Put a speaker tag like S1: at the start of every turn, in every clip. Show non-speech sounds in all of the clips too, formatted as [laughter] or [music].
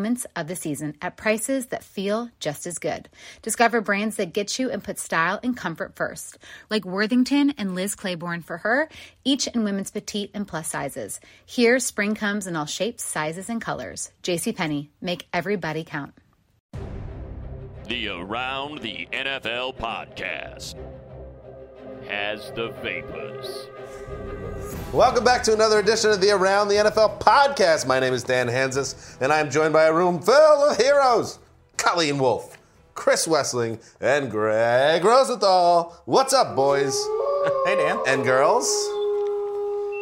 S1: moments of the season at prices that feel just as good. Discover brands that get you and put style and comfort first, like Worthington and Liz Claiborne for her, each in women's petite and plus sizes. Here, spring comes in all shapes, sizes, and colors. JCPenney, make everybody count.
S2: The Around the NFL podcast has the vapors.
S3: Welcome back to another edition of the Around the NFL podcast. My name is Dan Hanzus, and I'm joined by a room full of heroes Colleen Wolfe, Chris Wesseling, and Greg Rosenthal. What's up, boys? [laughs]
S4: Hey, Dan.
S3: And girls?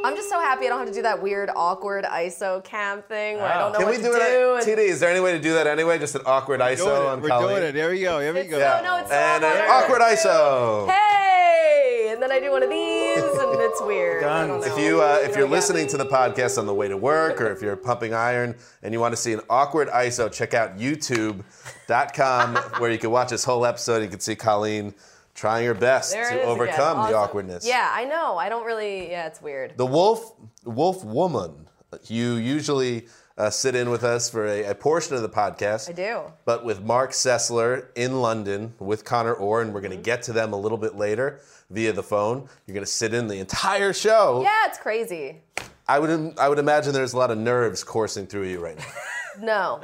S5: I'm just so happy I don't have to do that weird, awkward ISO cam thing where I don't know
S3: Can
S5: what
S3: we
S5: to
S3: do it?
S5: do.
S3: At,
S5: and-
S3: TD, is there any way to do that anyway? Just an awkward ISO
S4: Doing
S3: on.
S4: We're
S3: Colleen?
S4: doing it. There we go. There we
S5: It's
S4: go.
S5: so- no, it's so
S3: and an
S5: awkward.
S3: awkward ISO.
S5: Hey! And then I do one of these, and it's weird.
S4: Done.
S3: If you uh, if you're listening to the podcast on the way to work, or if you're pumping iron and you want to see an awkward ISO, check out YouTube.com [laughs] where you can watch this whole episode. You can see Colleen trying her best
S5: There
S3: to overcome
S5: again.
S3: the awkwardness.
S5: Yeah, I know. I don't really. Yeah, it's weird.
S3: The wolf wolf woman. You usually uh, sit in with us for a, a portion of the podcast.
S5: I do.
S3: But with Marc Sessler in London with Connor Orr, and we're going to get to them a little bit later via the phone. You're going to sit in the entire show.
S5: Yeah, it's crazy.
S3: I would I would imagine there's a lot of nerves coursing through you right now. [laughs]
S5: No,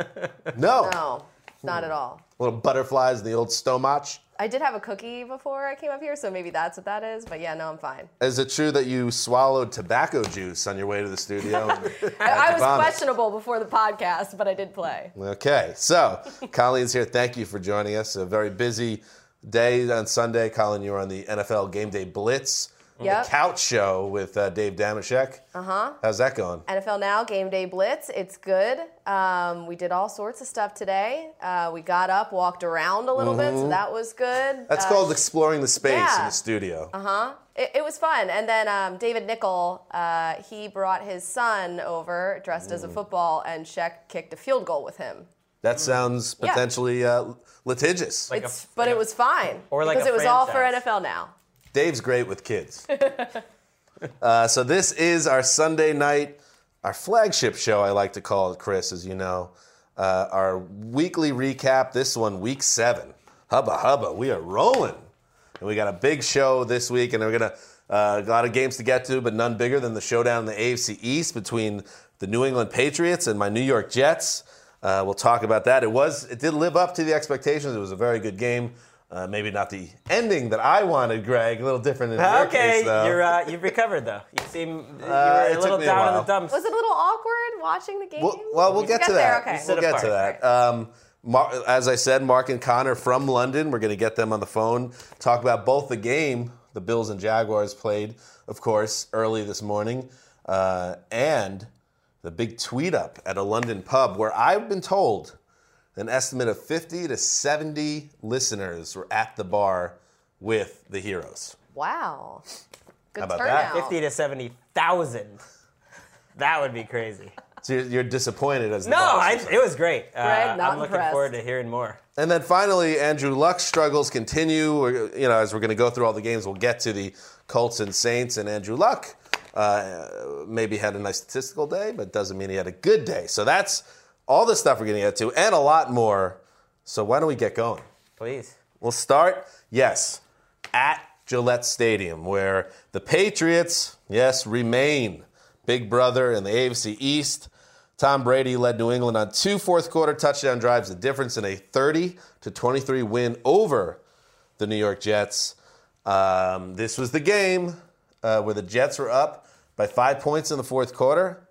S3: No.
S5: no, not at all.
S3: Little butterflies in the old stomach.
S5: I did have a cookie before I came up here, so maybe that's what that is. But yeah, no, I'm fine.
S3: Is it true that you swallowed tobacco juice on your way to the studio? [laughs] had
S5: I was
S3: vomit?
S5: questionable before the podcast, but I did play.
S3: Okay, so Colleen's here. Thank you for joining us. A very busy day on Sunday. Colleen, you were on the NFL Game Day Blitz,
S5: Yep.
S3: the couch show with uh, Dave Dameshek. Uh huh. How's that going?
S5: NFL Now Game Day Blitz. It's good. Um, we did all sorts of stuff today. Uh, we got up, walked around a little bit, so that was good.
S3: Mm-hmm. That's
S5: Uh,
S3: called exploring the space in the studio. Uh huh.
S5: It, it was fun. And then um, David Nickel, uh, he brought his son over dressed as a
S3: Mm.
S5: football, and Sheck kicked a field goal with him.
S3: That sounds
S5: Yeah.
S3: potentially uh, litigious.
S4: Like a-
S5: It's, but it was fine
S4: Or like
S5: because
S4: a
S5: it was all for. NFL Now.
S3: Dave's great with kids. [laughs] uh, so this is our Sunday night, our flagship show. I like to call it, Chris, as you know, uh, our weekly recap. This one, week seven. Hubba hubba, we are rolling, and we got a big show this week, and we're gonna uh, a lot of games to get to, but none bigger than the showdown in the AFC East between the New England Patriots and my New York Jets. Uh, we'll talk about that. It was, it did live up to the expectations. It was a very good game. Uh, maybe not the ending that I wanted, Greg. A little different in your
S4: Okay,
S3: case, though.
S4: you're uh, you've recovered though. You seem you
S3: Uh,
S4: were
S3: it
S4: a
S3: took
S4: little
S3: me a
S4: down in
S3: while.
S4: the dumps.
S5: Was it a little awkward watching the game?
S3: Well, well, we'll
S5: You
S3: get to
S5: there,
S3: that.
S5: okay.
S3: We'll
S4: Sit
S3: get to
S4: apart.
S3: that. Um, Mar- as I said, Mark and Connor from London. We're going to get them on the phone. Talk about both the game the Bills and Jaguars played, of course, early this morning, uh, and the big tweet up at a London pub where I've been told an estimate of 50 to 70 listeners were at the bar with the heroes.
S5: Wow. Good
S3: How about that?
S4: Fifty to seventy thousand. That would be crazy.
S3: So you're, you're disappointed as the
S4: No, I,
S3: Boston
S4: it was great. Uh,
S5: Greg, not
S4: I'm looking
S5: impressed.
S4: forward to hearing more.
S3: And then finally, Andrew Luck's struggles continue. We're- You know, as we're going to go through all the games, we'll get to the Colts and Saints. And Andrew Luck uh, maybe had a nice statistical day, but doesn't mean he had a good day. So that's all the stuff we're going to get to, and a lot more. So why don't we get going?
S4: Please.
S3: We'll start, yes, at Gillette Stadium, where the Patriots, yes, remain big brother in the AFC East. Tom Brady led New England on two fourth quarter touchdown drives, the difference in a 30 to 23 win over the New York Jets. Um, this was the game uh, where the Jets were up by five points in the fourth quarter.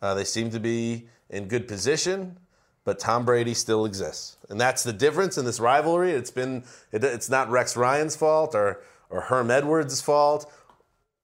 S3: Uh, they seemed to be in good position, but Tom Brady still exists, and that's the difference in this rivalry. It's been it, it's not Rex Ryan's fault or or Herm Edwards' fault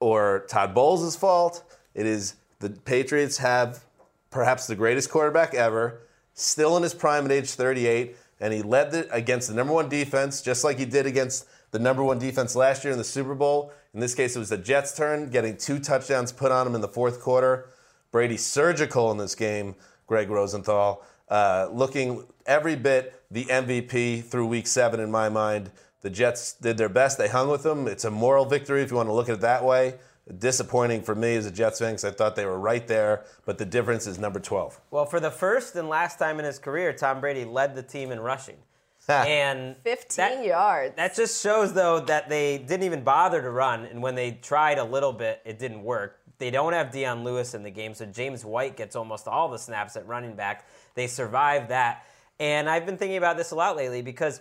S3: or Todd Bowles' fault. It is the Patriots have perhaps the greatest quarterback ever, still in his prime at age 38, and he led it against the number one defense, just like he did against the number one defense last year in the Super Bowl. In this case, it was the Jets' turn, getting two touchdowns put on him in the fourth quarter. Brady surgical in this game, Greg Rosenthal, uh, looking every bit the MVP through week seven in my mind. The Jets did their best. They hung with them. It's a moral victory if you want to look at it that way. Disappointing for me as a Jets fan because I thought they were right there, but the difference is number 12.
S4: Well, for the first and last time in his career, Tom Brady led the team in rushing. [laughs] and
S5: 15
S4: that-
S5: yards.
S4: That just shows, though, that they didn't even bother to run, and when they tried a little bit, it didn't work. They don't have Dion Lewis in the game, so James White gets almost all the snaps at running back. They survived that. And I've been thinking about this a lot lately because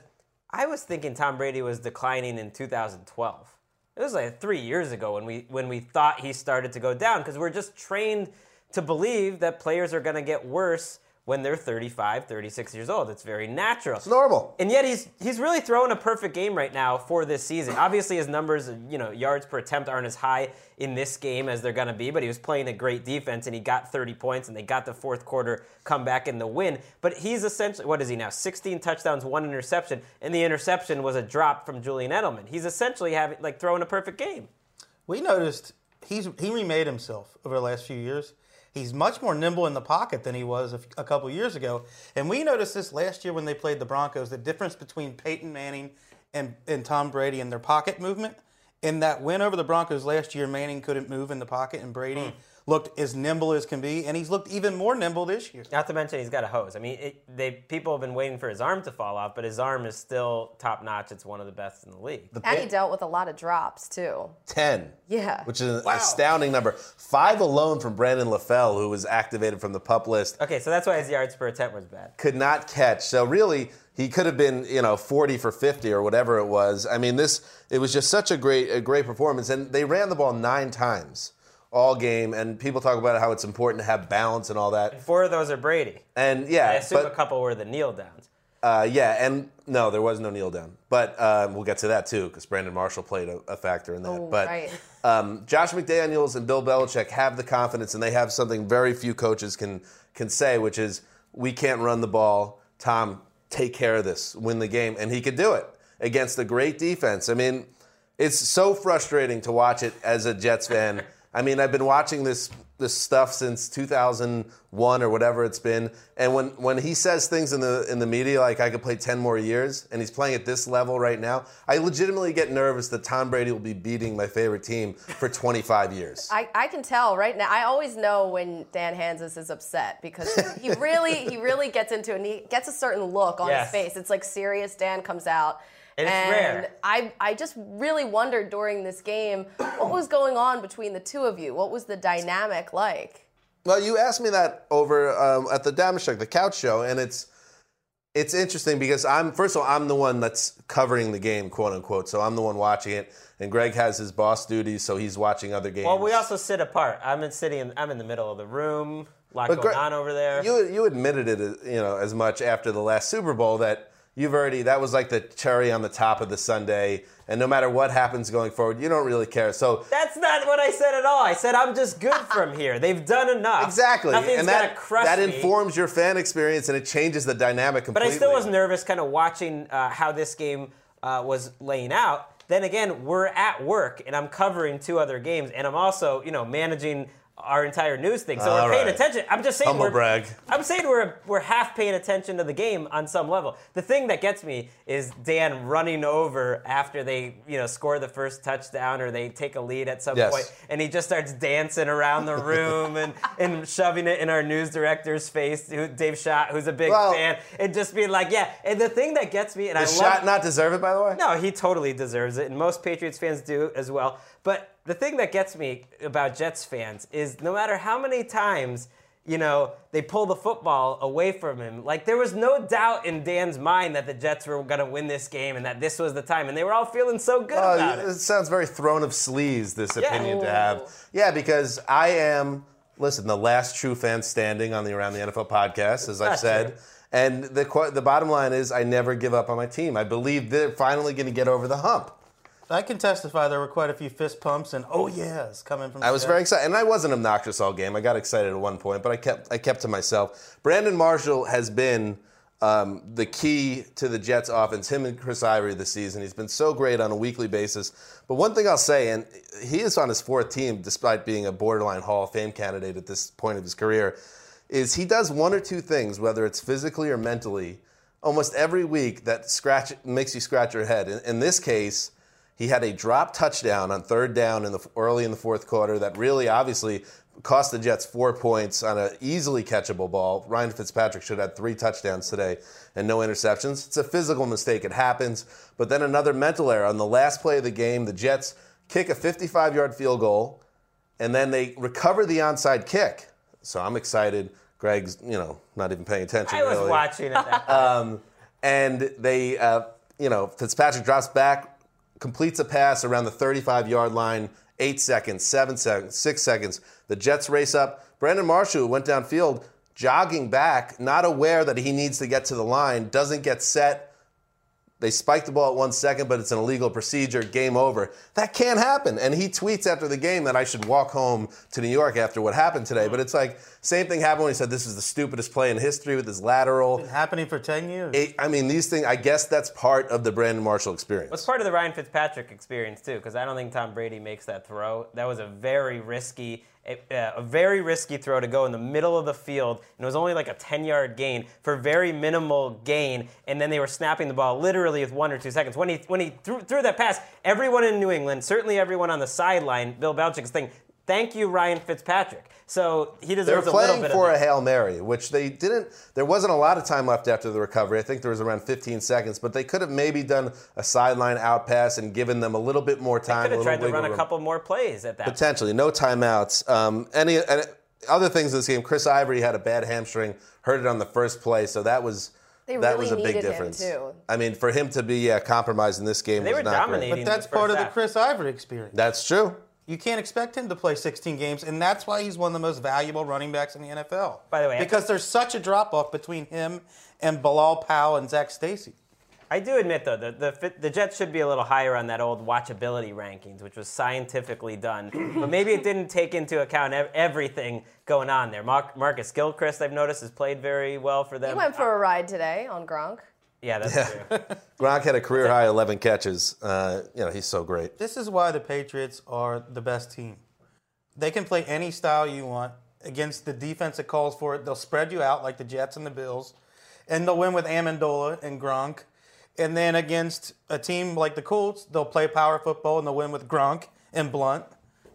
S4: I was thinking Tom Brady was declining in 2012. It was like three years ago when we when we thought he started to go down because we're just trained to believe that players are going to get worse when they're 35, 36 years old. It's very natural.
S3: It's normal.
S4: And yet he's he's really throwing a perfect game right now for this season. Obviously his numbers, you know, yards per attempt aren't as high in this game as they're going to be, but he was playing a great defense and he got 30 points and they got the fourth quarter comeback in the win. But he's essentially what is he now? 16 touchdowns, one interception, and the interception was a drop from Julian Edelman. He's essentially having like throwing a perfect game.
S6: We noticed he's he remade himself over the last few years. He's much more nimble in the pocket than he was a, couple years ago. And we noticed this last year when they played the Broncos, the difference between Peyton Manning and, and Tom Brady and their pocket movement. In that win over the Broncos last year, Manning couldn't move in the pocket, and Brady hmm. Looked as nimble as can be, and he's looked even more nimble this year.
S4: Not to mention he's got a hose. I mean, it, they people have been waiting for his arm to fall off, but his arm is still top notch. It's one of the best in the league.
S5: and he dealt with a lot of drops, too.
S3: 10.
S5: Yeah.
S3: Which is an astounding number. Five alone from Brandon LaFell, who was activated from the pup list.
S4: Okay, so that's why his yards per attempt was bad.
S3: could not catch. So really, he could have been, you know, 40 for 50 or whatever it was. I mean, this it was just such a great a great performance and they ran the ball 9 times all game and people talk about how it's important to have balance and all that.
S4: Four of those are Brady.
S3: And yeah,
S4: I assume
S3: but
S4: a couple were the kneel downs.
S3: uh, yeah, and no, there was no kneel down. But um, we'll get to that too because Brandon Marshall played a, a factor in that.
S5: Oh,
S3: but
S5: right.
S3: um, Josh McDaniels and Bill Belichick have the confidence, and they have something very few coaches can can say, which is we can't run the ball. Tom, take care of this, win the game, and he could do it against a great defense. I mean, it's so frustrating to watch it as a Jets fan. [laughs] I mean, I've been watching this this stuff since 2001 or whatever it's been, and when when he says things in the in the media like I could play 10 more years, and he's playing at this level right now, I legitimately get nervous that Tom Brady will be beating my favorite team for 25 years.
S5: I, I can tell right now. I always know when Dan Hanzus is upset because he really he really gets into it and he gets a certain look on
S4: Yes.
S5: his face. It's like serious Dan comes out.
S4: And it's rare.
S5: I, I just really wondered during this game what was going on between the two of you. What was the dynamic like?
S3: Well, you asked me that over um, at the Dameshek, the couch show, and it's it's interesting because I'm first of all I'm the one that's covering the game, quote unquote. So I'm the one watching it, and Greg has his boss duties, so he's watching other games.
S4: Well, we also sit apart. I'm in sitting. In, I'm in the middle of the room. A lot
S3: But
S4: going
S3: Greg-
S4: on over there.
S3: You you admitted it, you know, as much after the last Super Bowl that you've already that was like the cherry on the top of the sunday and no matter what happens going forward, you don't really care. So
S4: That's not what I said at all. I said I'm just good [laughs] from here. They've done enough.
S3: exactly,
S4: Nothing's
S3: and that
S4: crush
S3: that
S4: me.
S3: informs your fan experience and it changes the dynamic completely. But.
S4: I still was nervous, kind of watching uh, how this game uh, was laying out. then again, we're at work and I'm covering two other games, and I'm also, you know, managing our entire news thing. So
S3: All
S4: we're paying
S3: right.
S4: attention. I'm just saying
S3: Humble
S4: we're
S3: brag.
S4: I'm saying we're we're half paying attention to the game on some level. The thing that gets me is Dan running over after they, you know, score the first touchdown or they take a lead at some
S3: Yes.
S4: point, and he just starts dancing around the [laughs] room and, and shoving it in our news director's face, who, Dave Schott, who's a big
S3: Well-
S4: fan, and just being like, yeah. And the thing that gets me, and I
S3: Does
S4: love
S3: Shot not deserve it, by the way?
S4: no, he totally deserves it, and most Patriots fans do as well. But the thing that gets me about Jets fans is no matter how many times, you know, they pull the football away from him, like there was no doubt in Dan's mind that the Jets were going to win this game and that this was the time, and they were all feeling so good
S3: Oh,
S4: about
S3: it
S4: it.
S3: sounds very throne of sleaze, this
S4: Yeah.
S3: opinion to have. Yeah, because I am, listen, the last true fan standing on the Around the NFL podcast, as I've said.
S4: true.
S3: And the, the bottom line is, I never give up on my team. I believe they're finally going to get over the hump.
S6: I can testify there were quite a few fist pumps and oh yes coming from.
S3: I was very excited, and I wasn't obnoxious all game. I got excited at one point, but I kept I kept to myself. Brandon Marshall has been um, the key to the Jets' offense. Him and Chris Ivory this season. He's been so great on a weekly basis. But one thing I'll say, and he is on his fourth team, despite being a borderline Hall of Fame candidate at this point of his career, is he does one or two things, whether it's physically or mentally, almost every week that scratch makes you scratch your head. In, in this case. He had a drop touchdown on third down in the early in the fourth quarter that really obviously cost the Jets four points on an easily catchable ball. Ryan Fitzpatrick should have had three touchdowns today and no interceptions. It's a physical mistake. It happens. But then another mental error on the last play of the game. The Jets kick a 55-yard field goal, and then they recover the onside kick. So I'm excited. Greg's, you know, not even paying attention.
S4: I was
S3: really.
S4: watching it.
S3: Um, and they, uh, you know, Fitzpatrick drops back, completes a pass around the 35 yard line, eight seconds, seven seconds, six seconds. The Jets race up. Brandon Marshall, went downfield, jogging back, not aware that he needs to get to the line, doesn't get set. They spike the ball at one second, but it's an illegal procedure. Game over. That can't happen. And he tweets after the game that I should walk home to New York after what happened today. But it's like, same thing happened when he said this is the stupidest play in history with his lateral.
S6: Been happening for ten years.
S3: It- I mean, these things, I guess that's part of the Brandon Marshall experience.
S4: It's part of the Ryan Fitzpatrick experience too, because I don't think Tom Brady makes that throw. That was a very risky, a, uh, a very risky throw to go in the middle of the field, and it was only like a 10-yard gain for very minimal gain. And then they were snapping the ball literally with one or two seconds. When he when he threw, threw that pass, everyone in New England, certainly everyone on the sideline, Bill Belichick's thing. Thank you, Ryan Fitzpatrick. So he
S3: They're
S4: deserves a little
S3: playing
S4: bit
S3: for
S4: of
S3: a Hail Mary, which they didn't. There wasn't a lot of time left after the recovery. I think there was around 15 seconds, but they could have maybe done a sideline out pass and given them a little bit more time.
S4: They
S3: could
S4: have tried to
S3: wiggle
S4: run a couple more plays at that. point.
S3: Potentially, no timeouts. Um, any and other things in this game? Chris Ivory had a bad hamstring, hurt it on the first play, so that was
S5: They
S3: that
S5: really
S3: was a big difference.
S5: too.
S3: I mean, for him to be yeah, compromised in this game
S4: They
S3: was
S4: were
S3: not great.
S4: dominating.
S6: but that's part of the. Chris Ivory experience.
S3: That's true.
S6: You can't expect him to play 16 games, and that's why he's one of the most valuable running backs in the NFL.
S4: By the way,
S6: because there's such a drop off between him and Bilal Powell and Zac Stacy.
S4: I do admit though the, the the Jets should be a little higher on that old watchability rankings, which was scientifically done, but maybe it didn't take into account ev- everything going on there. Mark, Marcus Gilchrist, I've noticed, has played very well for them.
S5: He went for a ride today on Gronk.
S4: Yeah, that's true. [laughs]
S3: Gronk had a career high 11 catches. Uh, you know, he's so great.
S6: This is why the Patriots are the best team. They can play any style you want against the defense that calls for it. They'll spread you out like the Jets and the Bills, and they'll win with Amendola and Gronk. And then against a team like the Colts, they'll play power football and they'll win with Gronk and Blunt.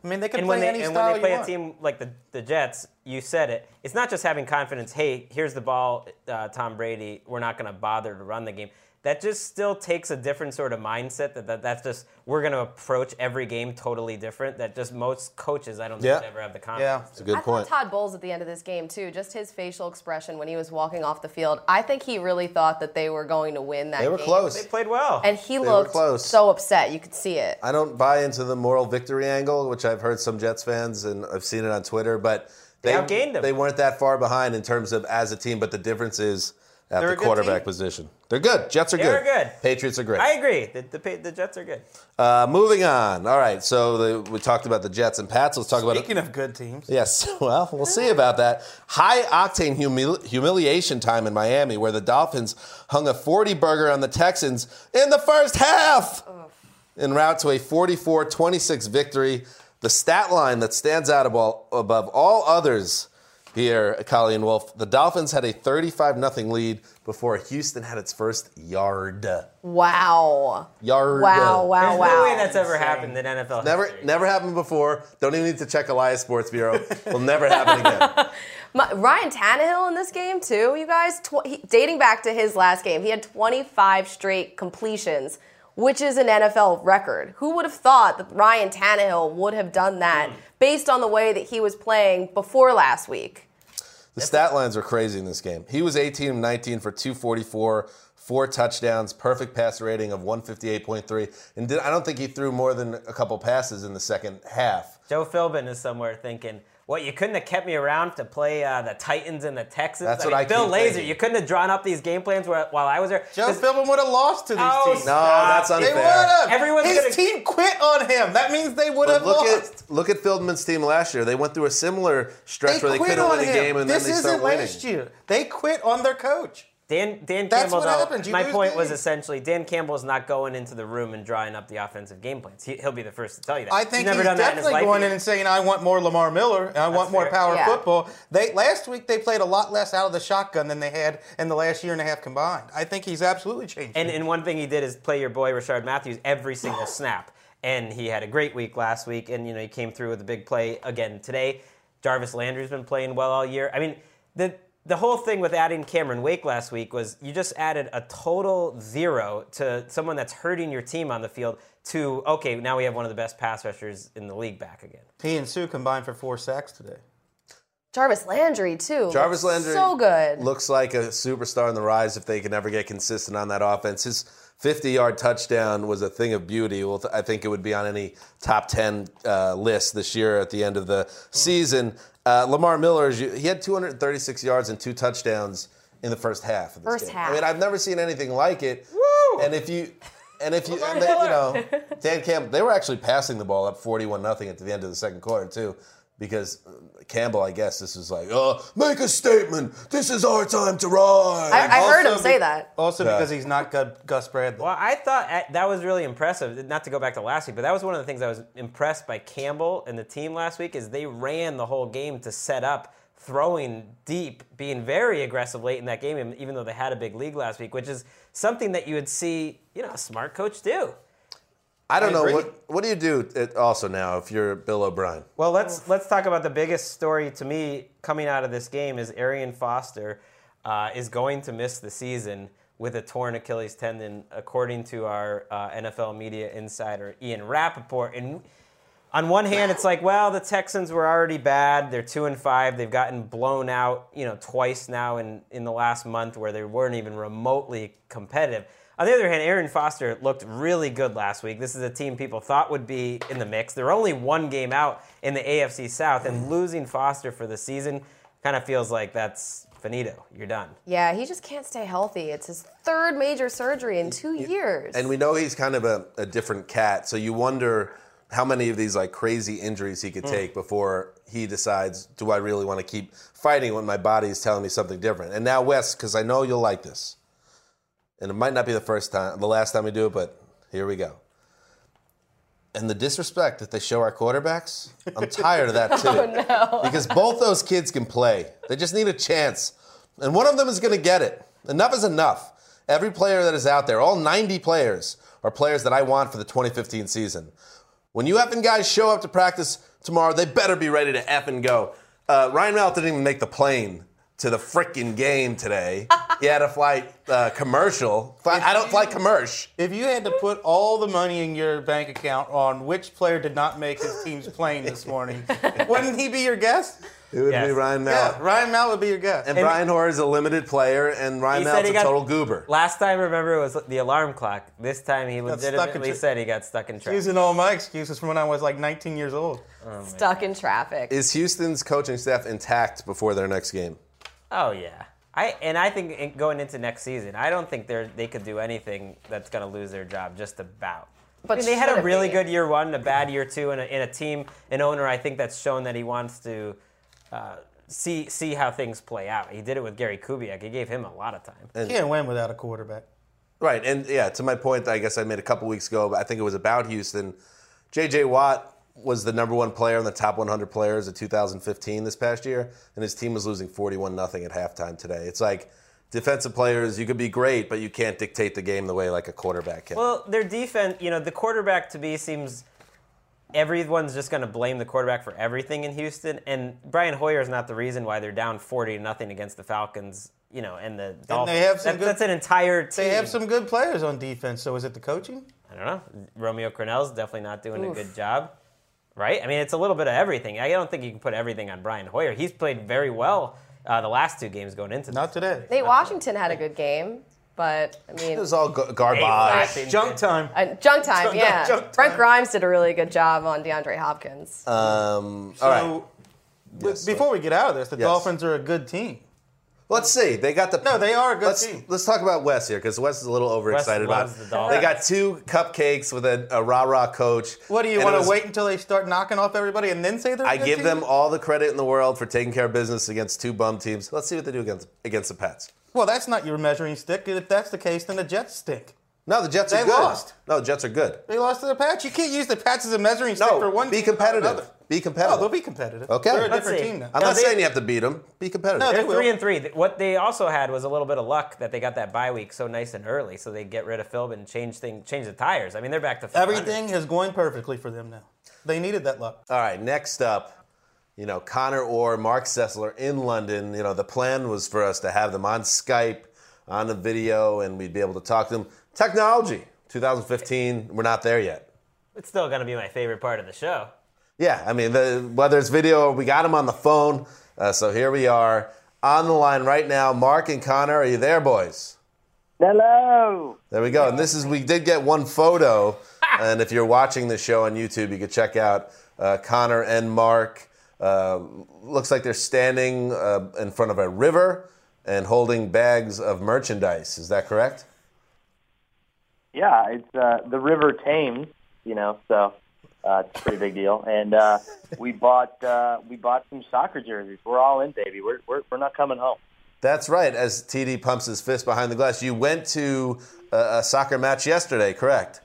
S6: I mean, they can
S4: and
S6: play
S4: when they,
S6: any
S4: and
S6: style
S4: when they play a
S6: want.
S4: team like the, the Jets, you said it. It's not just having confidence. Hey, here's the ball, uh, Tom Brady. We're not going to bother to run the game. That just still takes a different sort of mindset. That, that that's just we're going to approach every game totally different. That just most coaches, I don't
S3: Yeah.
S4: think, ever have the confidence yeah.
S3: It's a good
S5: I
S3: point.
S5: thought Todd Bowles at the end of this game too, just his facial expression when he was walking off the field. I think he really thought that they were going to win that
S3: They were
S5: game.
S3: close.
S4: They played well.
S5: And he
S3: were
S5: looked
S3: close.
S5: so upset. You could see it.
S3: I don't buy into the moral victory angle, which I've heard some Jets fans and I've seen it on Twitter, but
S4: They outgained them.
S3: They weren't that far behind in terms of as a team, but the difference is at
S6: They're
S3: the quarterback position. They're good. Jets are good.
S4: They're
S3: good. Patriots are great.
S4: I agree. The, the, the Jets are good.
S3: Uh, moving on. All right. So the, we talked about the Jets and Pats. Let's talk about
S6: Speaking of good teams,
S3: Yes, [laughs] well, we'll see about that. High octane humil- humiliation time in Miami, where the Dolphins hung a 40 burger on the Texans in the first half. en route to a 44 26 victory. The stat line that stands out above, above all others here, Colleen Wolfe, the Dolphins had a 35 0 lead before Houston had its first yard.
S5: Wow.
S3: Yard.
S5: Wow, wow,
S4: There's
S5: wow.
S4: no way that's ever happened in NFL
S3: Never,
S4: history.
S3: never happened before. Don't even need to check Elias Sports Bureau. Will never happen again. [laughs]
S5: My, Ryan Tannehill in this game too, you guys. Tw- he, dating back to his last game, he had 25 straight completions, which is an NFL record. Who would have thought that Ryan Tannehill would have done that based on the way that he was playing before last week?
S3: The stat lines were crazy in this game. He was 18 of 19 for 244, four touchdowns, perfect passer rating of 158.3, and did, I don't think he threw more than a couple passes in the second half.
S4: Joe Philbin is somewhere thinking, "What you couldn't have kept me around to play uh, the Titans and the Texans."
S3: That's
S4: I
S3: what
S4: mean,
S3: I
S4: Bill
S3: keep
S4: Lazor,
S3: thinking.
S4: you couldn't have drawn up these game plans where, while I was there.
S6: Joe
S4: 'Cause-
S6: Philbin would have lost to these
S4: Oh,
S6: teams.
S3: No, that's
S4: Stop.
S6: They
S3: unfair.
S6: would have.
S4: Everyone's
S6: His
S4: gonna-
S6: team quit on him. That means they would
S3: But
S6: have
S3: look
S6: lost.
S3: at look at Feldman's team last year. They went through a similar stretch where they couldn't
S6: on
S3: win a game and
S6: this
S3: then they started winning.
S6: This isn't last year. They quit on their coach.
S4: Dan, Dan
S6: That's
S4: Campbell,
S6: what
S4: though,
S6: happens.
S4: My
S6: lose
S4: point was
S6: games.
S4: essentially Dan Campbell's not going into the room and drawing up the offensive game plans. He, he'll be the first to tell you that.
S6: I think
S4: he's never
S6: he's
S4: done that in his
S6: definitely
S4: life.
S6: going in and saying, "I want more Lamar Miller. And I want more
S4: fair.
S6: power
S5: Yeah.
S6: football." They last week they played a lot less out of the shotgun than they had in the last year and a half combined. I think he's absolutely changed.
S4: And, and one thing he did is play your boy Rishard Matthews every single snap. And he had a great week last week, and you know he came through with a big play again today. Jarvis Landry's been playing well all year. I mean, the the whole thing with adding Cameron Wake last week was you just added a total zero to someone that's hurting your team on the field. To okay, now we have one of the best pass rushers in the league back again.
S6: he and Suh combined for four sacks today.
S5: Jarvis Landry too.
S3: Jarvis Landry
S5: so good.
S3: looks like a superstar on the rise if they can ever get consistent on that offense. His 50 yard touchdown was a thing of beauty. Well, I think it would be on any top 10 uh, list this year at the end of the season. Uh, Lamar Miller, he had 236 yards and two touchdowns in the first half. Of this
S5: First
S3: game.
S5: half.
S3: I mean, I've never seen anything like it. And if you. And if you, and they, you know, Dan Campbell, they were actually passing the ball up 41 nothing at the end of the second quarter, too. Because uh, Campbell, I guess, this is like, oh, make a statement. This is our time to rise.
S5: I, I heard him
S6: Also
S5: say that.
S6: Also
S3: Yeah.
S6: because he's not Gu- Gus Bradley.
S4: Well, I thought uh, that was really impressive. Not to go back to last week, but that was one of the things I was impressed by Campbell and the team last week is they ran the whole game to set up throwing deep, being very aggressive late in that game, even though they had a big league last week, which is something that you would see, you know, a smart coach do.
S3: I don't
S6: I
S3: know what what do you do also now if you're Bill O'Brien?
S4: Well, let's let's talk about the biggest story to me coming out of this game is Arian Foster uh, is going to miss the season with a torn Achilles tendon, according to our uh, NFL media insider Ian Rapoport. And on one hand, it's like, well, the Texans were already bad. They're two and five. They've gotten blown out, you know, twice now in in the last month where they weren't even remotely competitive. On the other hand, Arian Foster looked really good last week. This is a team people thought would be in the mix. They're only one game out in the AFC South, and losing Foster for the season kind of feels like that's finito. You're done.
S5: Yeah, he just can't stay healthy. It's his third major surgery in two years.
S3: And we know he's kind of a, a different cat, so you wonder how many of these like crazy injuries he could hmm. take before he decides, do I really want to keep fighting when my body is telling me something different? And now, Wes, because I know you'll like this, and it might not be the first time, the last time we do it, but here we go. And the disrespect that they show our quarterbacks, I'm tired of that [laughs] too. Because both those kids can play. They just need a chance. And one of them is going to get it. Enough is enough. Every player that is out there, all 90 players, are players that I want for the 2015 season. When you effing guys show up to practice tomorrow, they better be ready to effing go. Uh, Ryan Mallett didn't even make the plane to the freaking game today. he had to fly uh, commercial. Fly, I don't fly commercial.
S6: If you had to put all the money in your bank account on which player did not make his team's plane this morning, wouldn't he be your guest?
S3: It would
S4: Yes.
S3: be Ryan
S6: Yeah, Ryan Mallett would be your guest.
S3: And, Brian Hoyer is a limited player, and Ryan
S4: He said
S3: Mallett's a total goober.
S4: Last time, remember, it was the alarm clock. This time, he
S6: stuck in
S4: legitimately
S6: tra-
S4: said he got stuck in traffic.
S6: Using all my excuses from when I was like 19 years old.
S5: Stuck in traffic.
S3: Is Houston's coaching staff intact before their next game?
S4: Oh yeah, I and I think going into next season, I don't think they they could do anything that's going to lose their job. Just about.
S5: But
S4: I mean, they had a really
S5: be?
S4: good year one, a bad year two, and a, and a team, an owner. I think that's shown that he wants to uh, see see how things play out. He did it with Gary Kubiak. He gave him a lot of time.
S6: Can't win without a quarterback.
S3: Right, and yeah, to my point, I guess I made a couple weeks ago. But I think it was about Houston. J.J. Watt was the number one player in the top 100 players of 2015 this past year, and his team was losing 41 nothing at halftime today. It's like defensive players, you could be great, but you can't dictate the game the way like a quarterback can.
S4: Well, their defense, you know, the quarterback to me seems everyone's just going to blame the quarterback for everything in Houston, and Brian Hoyer is not the reason why they're down 40 to nothing against the Falcons. You know, and the Dolphins.
S6: they have some
S4: That-
S6: good-
S4: that's an entire team.
S6: They have some good players on defense. So is it the coaching?
S4: I don't know. Romeo Crennel's definitely not doing a good job, right? I mean, it's a little bit of everything. I don't think you can put everything on Brian Hoyer. He's played very well uh, the last two games going into this.
S6: Not today.
S5: Nate Washington had a good game, but I mean,
S3: it was all go- garbage.
S4: flashing.
S6: Junk time.
S5: uh, junk time.
S6: Junk-
S5: yeah, [laughs]
S6: junk
S5: Brent. Grimes did a really good job on DeAndre Hopkins.
S3: Um,
S6: So,
S3: all right, Yes,
S6: before we get out of this, the
S3: Yes.
S6: Dolphins are a good team.
S3: Let's see. They got the
S6: No, they are a good
S3: let's,
S6: team.
S3: Let's talk about Wes here because Wes is a little overexcited about.
S4: loves
S3: it.
S4: the Dolphins.
S3: They got two cupcakes with a, a rah rah coach.
S6: What do you
S3: and it
S6: want
S3: was-
S6: to wait until they start knocking off everybody and then say they're? a
S3: I
S6: good
S3: give
S6: team?
S3: them all the credit in the world for taking care of business against two bum teams. Let's see what they do against against the Pets.
S6: Well, that's not your measuring stick. If that's the case, then the Jets stink.
S3: No, the Jets
S6: They
S3: are good.
S6: lost.
S3: No, the Jets are good.
S6: They lost to the Pats. You can't use the Pats as a measuring stick
S3: No,
S6: for one
S3: be
S6: team, not
S3: competitive.
S6: another.
S3: Be
S6: Oh,
S3: competitive.
S6: they'll be competitive.
S3: Okay.
S6: They're a
S4: Let's
S6: different
S4: see.
S6: team now.
S3: I'm
S4: No,
S3: not
S4: they-
S3: saying you have to beat them. Be competitive.
S6: No,
S4: They're
S6: They will.
S4: three and three. What they also had was a little bit of luck that they got that bye week so nice and early, so they get rid of Philbin and change thing, change the tires. I mean, they're back to 500.
S6: Everything is going perfectly for them now. They needed that luck.
S3: All right, next up, you know, Connor Orr, Marc Sessler in London. You know, the plan was for us to have them on Skype, on the video, and we'd be able to talk to them. Technology, 2015, we're not there yet.
S4: It's still going to be my favorite part of the show.
S3: Yeah, I mean, the, whether it's video or we got them on the phone. Uh, so here we are on the line right now. Mark and Connor, are you there, boys?
S7: Hello.
S3: There we go. And this is, we did get one photo. [laughs] and if you're watching the show on YouTube, you could check out uh, Connor and Mark. Uh, looks like they're standing uh, in front of a river and holding bags of merchandise. Is that correct?
S7: Yeah, it's uh, the River Thames, you know, so uh, it's a pretty big deal. And uh, we bought uh, we bought some soccer jerseys. We're all in, baby. We're we're, we're not coming home.
S3: That's right. As TD pumps his fist behind the glass, you went to a, a soccer match yesterday, correct?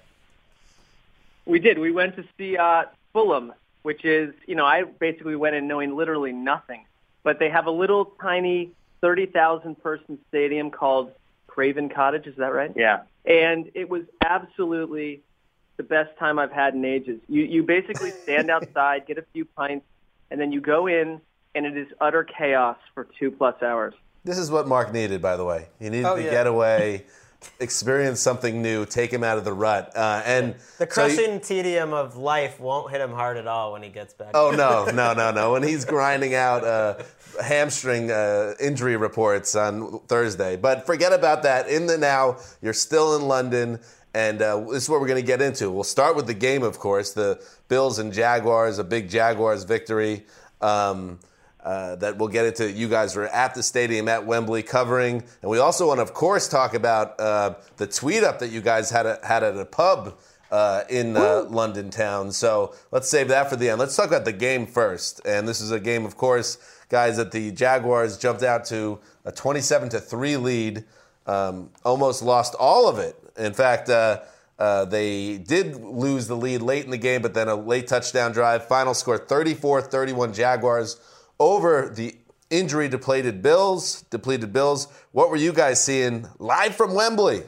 S8: We did. We went to see uh, Fulham, which is, you know, I basically went in knowing literally nothing. But they have a little tiny 30,000 person stadium called Craven Cottage. Is that right?
S7: Yeah.
S8: And it was absolutely the best time I've had in ages. You, you basically stand [laughs] outside, get a few pints, and then you go in, and it is utter chaos for two plus hours.
S3: This is what Mark needed, by the way. He needed
S6: Oh,
S3: to
S6: yeah.
S3: get away, experience something new, take him out of the rut. Uh, and
S4: The
S3: so he-
S4: crushing tedium of life won't hit him hard at all when he gets back.
S3: oh no, [laughs] no, no, no! When he's grinding out uh, hamstring uh, injury reports on Thursday, but forget about that. In the now, you're still in London. And uh, this is what we're going to get into. We'll start with the game, of course. The Bills and Jaguars, a big Jaguars victory. Um, uh, that we'll get into. You guys were at the stadium at Wembley covering, and we also want to, of course, talk about uh, the tweet up that you guys had a, had at a pub uh, in uh, London town. So let's save that for the end. Let's talk about the game first. And this is a game, of course, guys, that the Jaguars jumped out to a 27 to three lead, um, almost lost all of it. In fact. Uh, uh, they did lose the lead late in the game, but then a late touchdown drive. Final score 34 31 Jaguars over the injury depleted Bills. Depleted Bills. What were you guys seeing live from Wembley?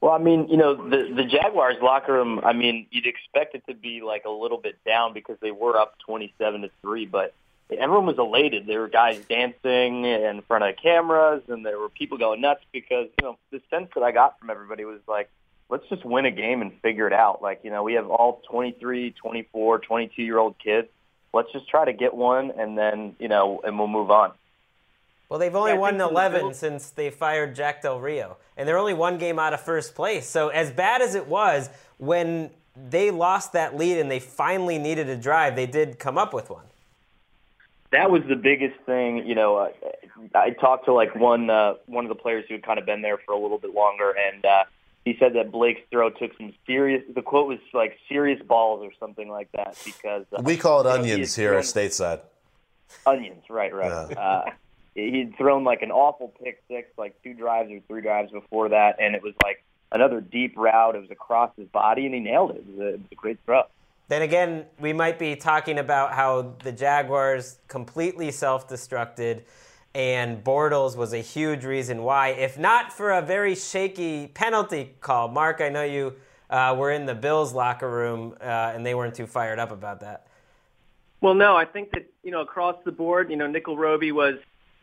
S7: Well, I mean, you know, the the Jaguars locker room. I mean, you'd expect it to be like a little bit down because they were up twenty-seven to three, but everyone was elated. There were guys dancing in front of cameras, and there were people going nuts because you know the sense that I got from everybody was like, let's just win a game and figure it out. Like, you know, we have all 23, 24, 22 year old kids. Let's just try to get one, and then you know, and we'll move on.
S4: Well, they've only
S8: Yeah,
S4: won
S8: think for the
S4: 11
S8: Bills-
S4: since they fired Jack Del Rio, and they're only one game out of first place. So, as bad as it was when they lost that lead and they finally needed a drive, they did come up with one.
S7: That was the biggest thing. You know, uh, I talked to like one uh, one of the players who had kind of been there for a little bit longer, and uh, he said that Blake's throw took some serious. The quote was like serious balls or something like that because uh,
S3: We call it
S7: you know, he
S3: onions here
S7: thrown-
S3: stateside.
S7: Onions, right, right.
S3: Yeah.
S7: Uh, he'd thrown like an awful pick six, like two drives or three drives before that, and it was like another deep route. It was across his body, and he nailed it. It was a, it was a great throw.
S4: Then again, we might be talking about how the Jaguars completely self-destructed, and Bortles was a huge reason why. If not for a very shaky penalty call, Mark, I know you uh, were in the Bills locker room, uh, and they weren't too fired up about that.
S8: Well, no, I think that you know across the board, you know, Nickell Robey was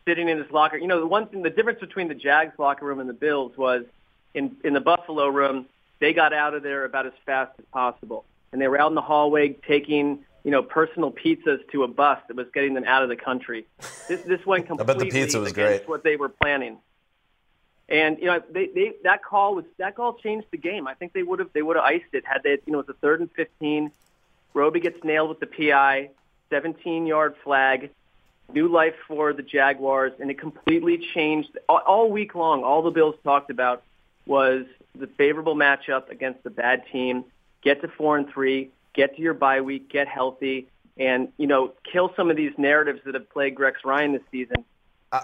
S8: sitting in his locker. You know, the one thing, the difference between the Jags locker room and the Bills was in in the Buffalo room, they got out of there about as fast as possible, and they were out in the hallway taking you know personal pizzas to a bus that was getting them out of the country. This this went [laughs]
S3: I
S8: completely
S3: bet the pizza was
S8: against
S3: great.
S8: what they were planning. And you know, they, they that call was that call changed the game. I think they would have they would have iced it had they you know it was a third and fifteen. Robey gets nailed with the PI, 17 yard flag, new life for the Jaguars, and it completely changed all, all week long. All the Bills talked about was the favorable matchup against the bad team. Get to four and three, get to your bye week, get healthy, and you know kill some of these narratives that have plagued Rex Ryan this season.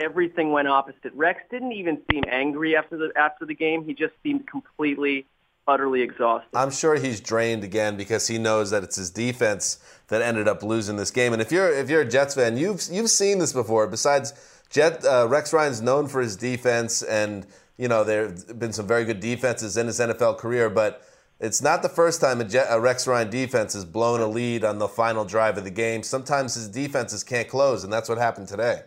S8: Everything went opposite. Rex didn't even seem angry after the after the game. He just seemed completely, utterly exhausted.
S3: I'm sure he's drained again because he knows that it's his defense that ended up losing this game. And if you're if you're a Jets fan, you've you've seen this before. Besides, Jet uh, Rex Ryan's known for his defense, and you know there have been some very good defenses in his NFL career, but. It's not the first time a, a Rex Ryan defense has blown a lead on the final drive of the game. Sometimes his defenses can't close, and that's what happened today.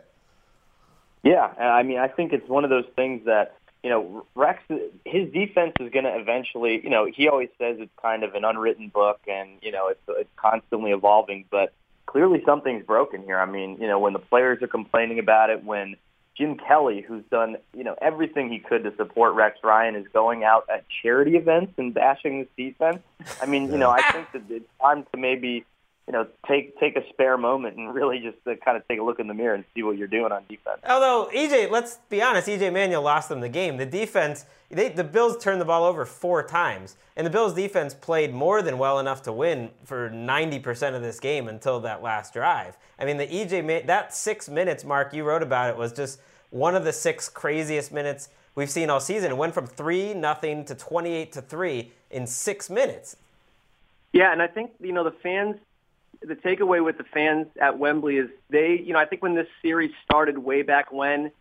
S7: Yeah, I mean, I think it's one of those things that you know Rex, his defense is going to eventually. You know, he always says it's kind of an unwritten book, and you know it's it's constantly evolving. But clearly, something's broken here. I mean, you know, when the players are complaining about it, when Jim Kelly, who's done you know everything he could to support Rex Ryan, is going out at charity events and bashing this defense. I mean, you know, I think that it's time to maybe you know take take a spare moment and really just uh, kind of take a look in the mirror and see what you're doing on defense.
S4: Although EJ, let's be honest, EJ Manuel lost them the game. The defense, they, the Bills turned the ball over four times, and the Bills defense played more than well enough to win for 90% of this game until that last drive. I mean, the EJ that six minutes, Mark, you wrote about it was just one of the six craziest minutes we've seen all season. It went from three nothing to 28 to three in six minutes.
S8: Yeah, and I think you know the fans. The takeaway with the fans at Wembley is they, you know, I think when this series started way back when,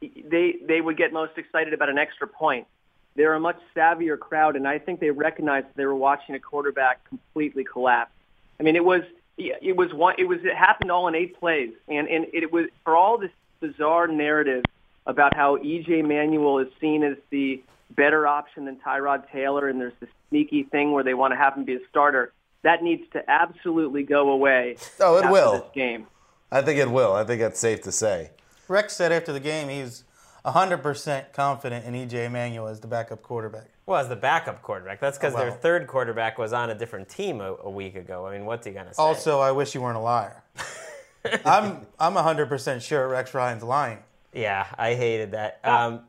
S8: they they would get most excited about an extra point. They're a much savvier crowd, and I think they recognized they were watching a quarterback completely collapse. I mean, it was it was one it was it happened all in eight plays, and and it was for all this bizarre narrative about how EJ Manuel is seen as the better option than Tyrod Taylor, and there's this sneaky thing where they want to have him be a starter. That needs to absolutely go away.
S3: Oh, it
S8: after
S3: will.
S8: This game.
S3: I think it will. I think that's safe to say.
S6: Rex said after the game he's 100% confident in EJ Manuel as the backup quarterback.
S4: Well, as the backup quarterback, that's because
S6: Oh,
S4: their third quarterback was on a different team a, a week ago. I mean, what's he gonna say?
S6: Also, I wish you weren't a liar. [laughs] I'm I'm 100% sure Rex Ryan's lying.
S4: Yeah, I hated that. Um,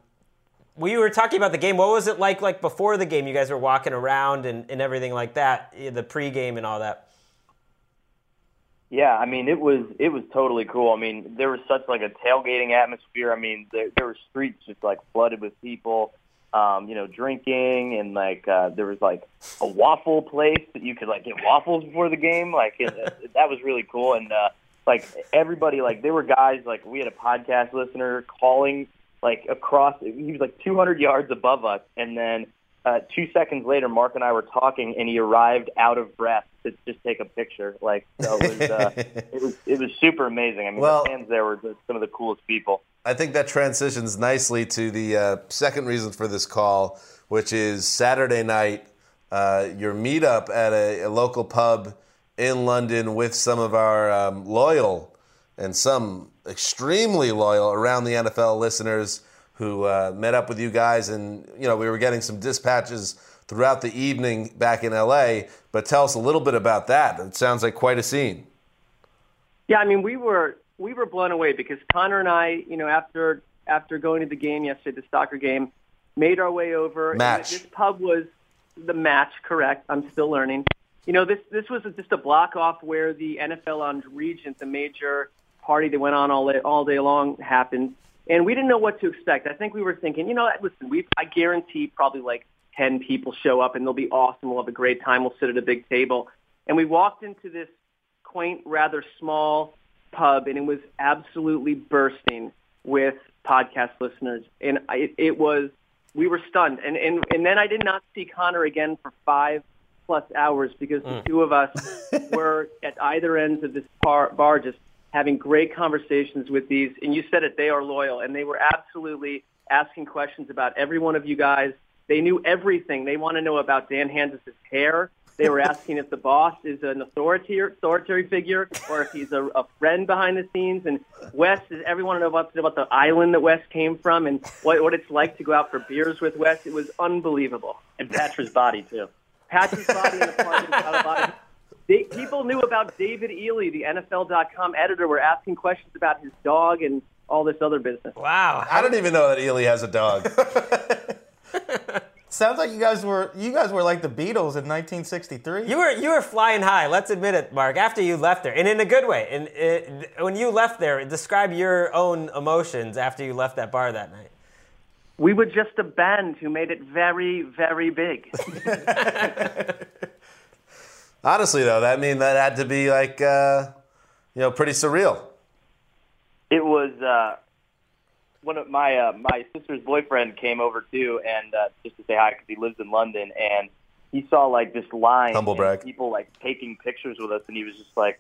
S4: we were talking about the game. What was it like? Like before the game, you guys were walking around and, and everything like that, eh, the pregame and all that.
S7: Yeah, I mean it was it was totally cool. I mean there was such like a tailgating atmosphere. I mean there, there were streets just like flooded with people, um, you know, drinking and like uh, there was like a waffle place that you could like get waffles before the game. Like it, that was really cool. And uh, like everybody, like there were guys like we had a podcast listener calling like across. He was like 200 yards above us, and then uh, two seconds later, Mark and I were talking, and he arrived out of breath to just take a picture. Like so it was, uh, [laughs] it was, it was super amazing. I mean,
S3: Well-
S7: the fans there were just some of the coolest people.
S3: I think that transitions nicely to the uh, second reason for this call, which is Saturday night, uh, your meetup at a, a local pub in London with some of our um, loyal and some extremely loyal around the NFL listeners who uh, met up with you guys. And, you know, we were getting some dispatches throughout the evening back in LA. But tell us a little bit about that. It sounds like quite a scene.
S8: Yeah, I mean, we were we were blown away because Connor and I, you know, after after going to the game yesterday, the soccer game, made our way over. and
S3: Match.
S8: This pub was the match, correct? I'm still learning. You know, this this was just a block off where the NFL on Regent, the major party that went on all day, all day long happened, and we didn't know what to expect. I think we were thinking, you know, listen, we I guarantee probably like ten people show up and they'll be awesome. We'll have a great time. We'll sit at a big table, and we walked into this quaint, rather small pub, and it was absolutely bursting with podcast listeners, and it, it was we were stunned, and and and then I did not see Connor again for five plus hours because the mm. two of us [laughs] were at either ends of this bar, bar just having great conversations with these. And you said it, they are loyal, and they were absolutely asking questions about every one of you guys. They knew everything. They want to know about Dan Hanzus' hair. They were asking if the boss is an authoritarian, authoritarian figure or if he's a, a friend behind the scenes. And Wes, is everyone know about, about the island that Wes came from and what, what it's like to go out for beers with Wes? It was unbelievable.
S7: And Patrick's body too.
S8: Patrick's body in the park got a lot of. They, people knew about David Ely, the NFL.com editor. Were asking questions about his dog and all this other business.
S4: Wow.
S3: I don't even know that Ely has a dog. [laughs]
S6: Sounds like you guys were you guys were like the Beatles in 1963.
S4: You were you were flying high. Let's admit it, Marc. After you left there, and in a good way. And it, when you left there, describe your own emotions after you left that bar that night.
S8: We were just a band who made it very, very big. [laughs]
S3: Honestly, though, that mean that had to be like, uh, you know, pretty surreal.
S7: It was uh, one of my uh, my sister's boyfriend came over too, and uh, just to say hi because he lives in London, and he saw like this line,
S3: Humble brag.
S7: people like taking pictures with us, and he was just like,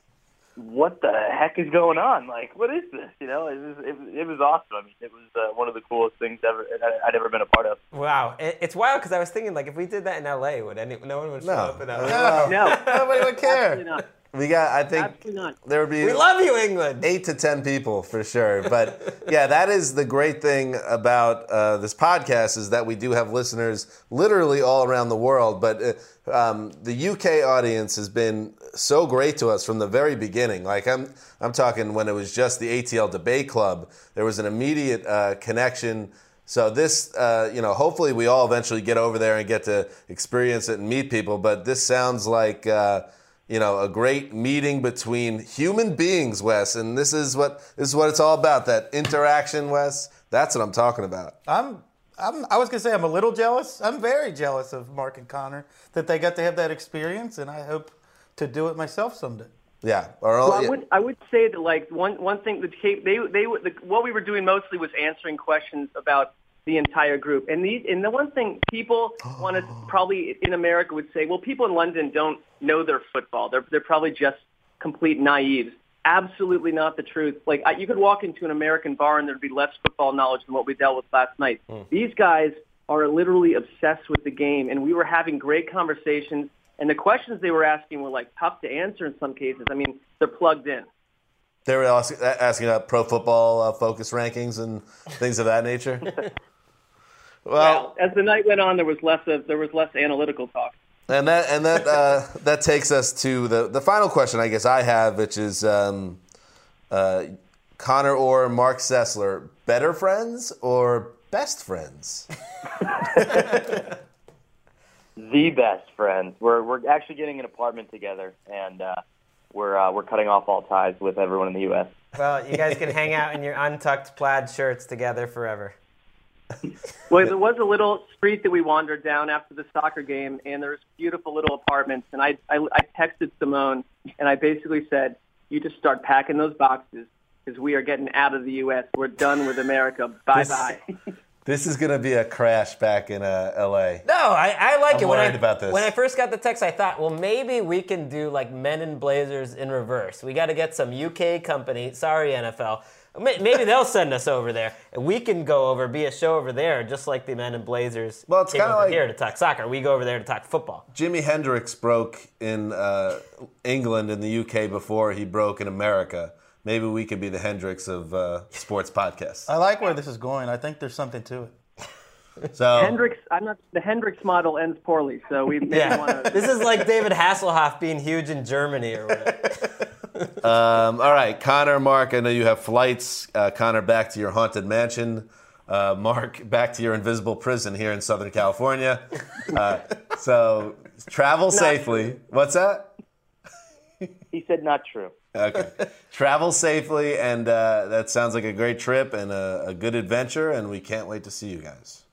S7: "What the heck is going on? Like, what is this?" You know, it was it, was- it was awesome. I mean, it was uh, one of the coolest things ever I- I'd ever been a part of.
S4: Wow, it, it's wild because I was thinking like if we did that in LA, would any no one would show
S3: No.
S4: up in LA?
S3: No.
S8: no, [laughs]
S3: Nobody would care.
S8: Absolutely not.
S3: We got, I think
S8: Absolutely not.
S3: there would be
S4: We love you, England.
S3: eight to ten people for sure. But yeah, that is the great thing about uh, this podcast is that we do have listeners literally all around the world. But uh, um, the UK audience has been so great to us from the very beginning. Like I'm, I'm talking when it was just the ATL Debate Club. There was an immediate uh, connection. So this, uh, you know, hopefully we all eventually get over there and get to experience it and meet people. But this sounds like. Uh, you know, a great meeting between human beings, Wes, and this is what this is what it's all about. That interaction, Wes. That's what I'm talking about.
S6: I'm, I'm, I was gonna say I'm a little jealous. I'm very jealous of Marc and Connor that they got to have that experience, and I hope to do it myself someday.
S3: Yeah. Or
S8: Well, I would I would say that like one one thing that came, they they the, what we were doing mostly was answering questions about the entire group. And the and the one thing people want to probably in America would say, well, people in London don't know their football. They're they're probably just complete naives. Absolutely not the truth. Like I, you could walk into an American bar and there'd be less football knowledge than what we dealt with last night. These guys are literally obsessed with the game, and we were having great conversations. And the questions they were asking were like tough to answer in some cases. I mean, they're plugged in.
S3: They were ask- asking about pro football uh, focus rankings and things of that nature. [laughs] well,
S8: Well, as the night went on, there was less of there was less analytical talk.
S3: and that and that uh, [laughs] that takes us to the the final question I guess I have, which is um, uh, Connor or Marc Sessler, better friends or best friends? [laughs] [laughs]
S7: The best friends. We're we're actually getting an apartment together, and uh, we're uh, we're cutting off all ties with everyone in the U.S.
S4: Well, you guys can hang out in your untucked plaid shirts together forever.
S8: Well, there was a little street that we wandered down after the soccer game, and there was beautiful little apartments. And I, I, I texted Simone, and I basically said, "You just start packing those boxes because we are getting out of the U.S. We're done with America. Bye bye." [laughs]
S3: This is going to be a crash back in uh, L.A.
S4: No, I, I like
S3: I'm
S4: it. When I,
S3: worried about this.
S4: When I first got the text, I thought, well, maybe we can do like Men in Blazers in reverse. We got to get some UK company. Sorry, NFL. May- Maybe they'll send us over there, we can go over, be a show over there, just like the Men in Blazers.
S3: Well, it's
S4: came
S3: kinda
S4: over
S3: like-
S4: here to talk soccer. We go over there to talk football.
S3: Jimi Hendrix broke in uh, England and the UK before he broke in America. Maybe we could be the Hendrix of uh, sports podcasts.
S6: I like where this is going. I think there's something to it.
S3: So
S8: Hendrix, I'm not. The Hendrix model ends poorly, so we
S4: Yeah,
S8: want to.
S4: this is like David Hasselhoff being huge in Germany or whatever. [laughs]
S3: Um, all right, Connor, Marc, I know you have flights. Uh, Connor, back to your haunted mansion. Uh, Marc, back to your invisible prison here in Southern California. Uh, so travel safely. What's that?
S7: He said not true.
S3: Okay. Travel safely, and uh, that sounds like a great trip and a, a good adventure, and we can't wait to see you guys.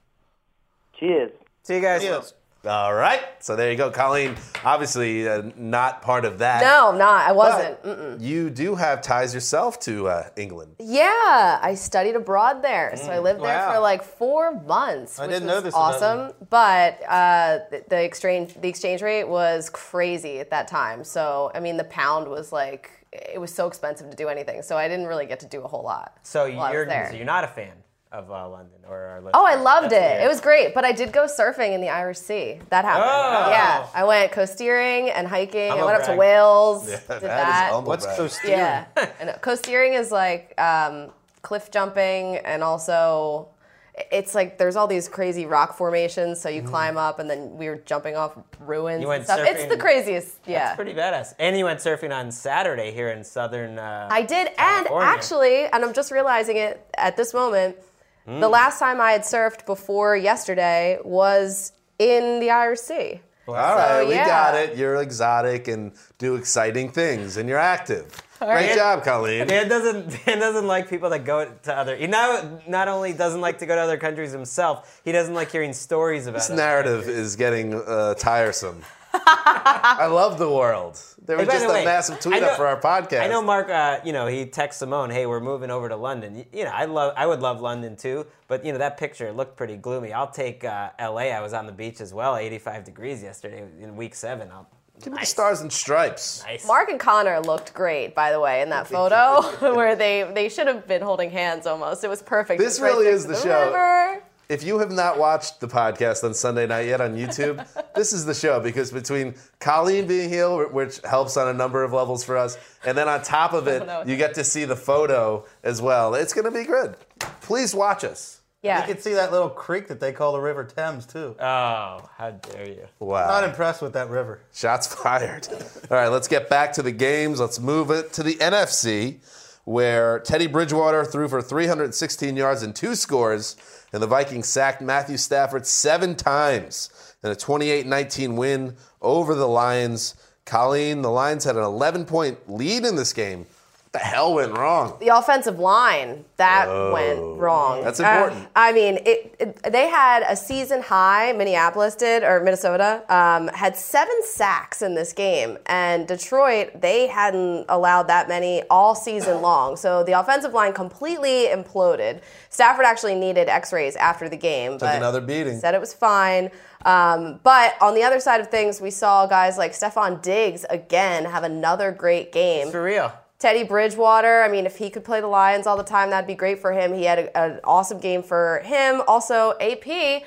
S7: Cheers.
S4: See you guys.
S6: Yes.
S3: All right. So there you go. Colleen, obviously uh, not part of that.
S5: No, I'm not. I wasn't. Mm-mm.
S3: You do have ties yourself to uh, England.
S5: Yeah, I studied abroad there, so I lived there
S6: wow.
S5: for like four months,
S6: I
S5: which
S6: didn't
S5: was
S6: know this about
S5: awesome. But uh, the, the exchange the exchange rate was crazy at that time. So I mean, the pound was like it was so expensive to do anything. So I didn't really get to do a whole lot.
S4: So
S5: while I was
S4: you're
S5: there.
S4: so you're not a fan of uh, London or our
S5: Oh, I loved
S4: That's
S5: it.
S4: weird.
S5: It was great, but I did go surfing in the Irish Sea. That happened.
S4: Oh.
S5: Yeah, I went coasteering and hiking. I
S4: Humble
S5: went up to. Wales.
S3: Yeah,
S5: did
S3: that is
S5: that.
S3: humble
S6: What's
S3: brag.
S6: coasteering?
S5: Yeah, and coasteering [laughs] is like um, cliff jumping, and also it's like there's all these crazy rock formations. So you climb up, and then we were jumping off ruins.
S4: You went
S5: and stuff. It's the craziest. Yeah,
S4: That's pretty badass. And you went surfing on Saturday here in southern. Uh,
S5: I did, and actually, and I'm just realizing it at this moment. The
S4: Mm.
S5: last time I had surfed before yesterday was in the Irish Sea.
S3: All right, we
S5: yeah.
S3: got it. You're exotic and do exciting things, and you're active. Great
S5: right.
S3: job, Colleen.
S4: Dan doesn't Dan doesn't like people that go to other. He not not only doesn't like to go to other countries himself, he doesn't like hearing stories about.
S3: This
S4: other
S3: narrative
S4: countries.
S3: is getting uh, tiresome. I love the world. There was
S4: Hey,
S3: just
S4: the
S3: a
S4: way,
S3: massive tweet
S4: know-
S3: up for our podcast.
S4: I know Marc. Uh, you know, he texts Simone, "Hey, we're moving over to London." You, you know, I love. I would love London too, but you know that picture looked pretty gloomy. I'll take uh, L.A. I was on the beach as well, 85 degrees yesterday in week seven. I'll,
S3: Give me the stars and stripes.
S4: nice.
S5: Marc and Connor looked great, by the way, in that photo [laughs] where they they should have been holding hands almost. It was perfect.
S3: This
S5: Just right
S3: really is
S5: to
S3: the show.
S5: river.
S3: If you have not watched the podcast on Sunday night yet on YouTube, [laughs] this is the show because between Colleen being here, which helps on a number of levels for us, and then on top of oh,
S5: it,
S3: you get to see the photo as well. It's going to be good. Please watch us.
S5: Yeah.
S6: You can see that little creek that they call the River Thames too.
S4: Oh, how dare you!
S3: Wow.
S6: Not impressed with that river.
S3: Shots fired. [laughs] All right, let's get back to the games. Let's move it to the NFC, where Teddy Bridgewater threw for 316 yards and two scores, and the Vikings sacked Matthew Stafford seven times in a 28 19 win over the Lions. Colleen, the Lions had an 11 point lead in this game. What the hell went wrong?
S5: the offensive line that went wrong.
S3: That's
S5: Uh,
S3: important.
S5: I mean, it, it, they had a season high. Minneapolis did, or Minnesota um, had seven sacks in this game, and Detroit they hadn't allowed that many all season [coughs] long. So the offensive line completely imploded. Stafford actually needed X-rays after the game,
S3: Took
S5: but
S3: another beating.
S5: said it was fine. Um, but on the other side of things, we saw guys like Stefon Diggs again have another great game.
S4: For real.
S5: Teddy Bridgewater, I mean, if he could play the Lions all the time, that'd be great for him. He had a, an awesome game for him. Also, AP,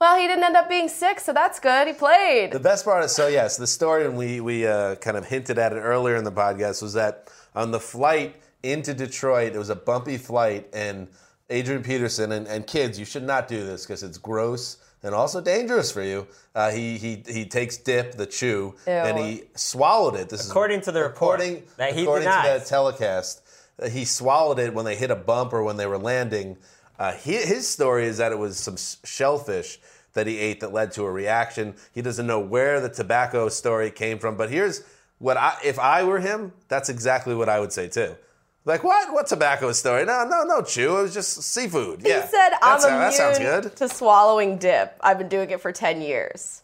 S5: well, he didn't end up being sick, so that's good. He played.
S3: The best part is so yes, the story, and we we uh, kind of hinted at it earlier in the podcast, was that on the flight into Detroit, it was a bumpy flight, and Adrian Peterson and, and kids, you should not do this because it's gross and also dangerous for you. Uh, he he he takes dip, the chew, and he swallowed it. This
S4: According
S3: is
S4: to the report
S3: according,
S4: that he
S3: according to
S4: denies.
S3: that telecast, uh, he swallowed it when they hit a bump or when they were landing. Uh, he, his story is that it was some shellfish that he ate that led to a reaction. He doesn't know where the tobacco story came from, but here's what I if I were him, that's exactly what I would say too. Like what? What tobacco story? No, no, no, chew. It was just seafood.
S5: He
S3: yeah,
S5: said, I'm
S3: That's- that sounds
S5: immune
S3: good.
S5: to swallowing dip. I've been doing it for 10 years.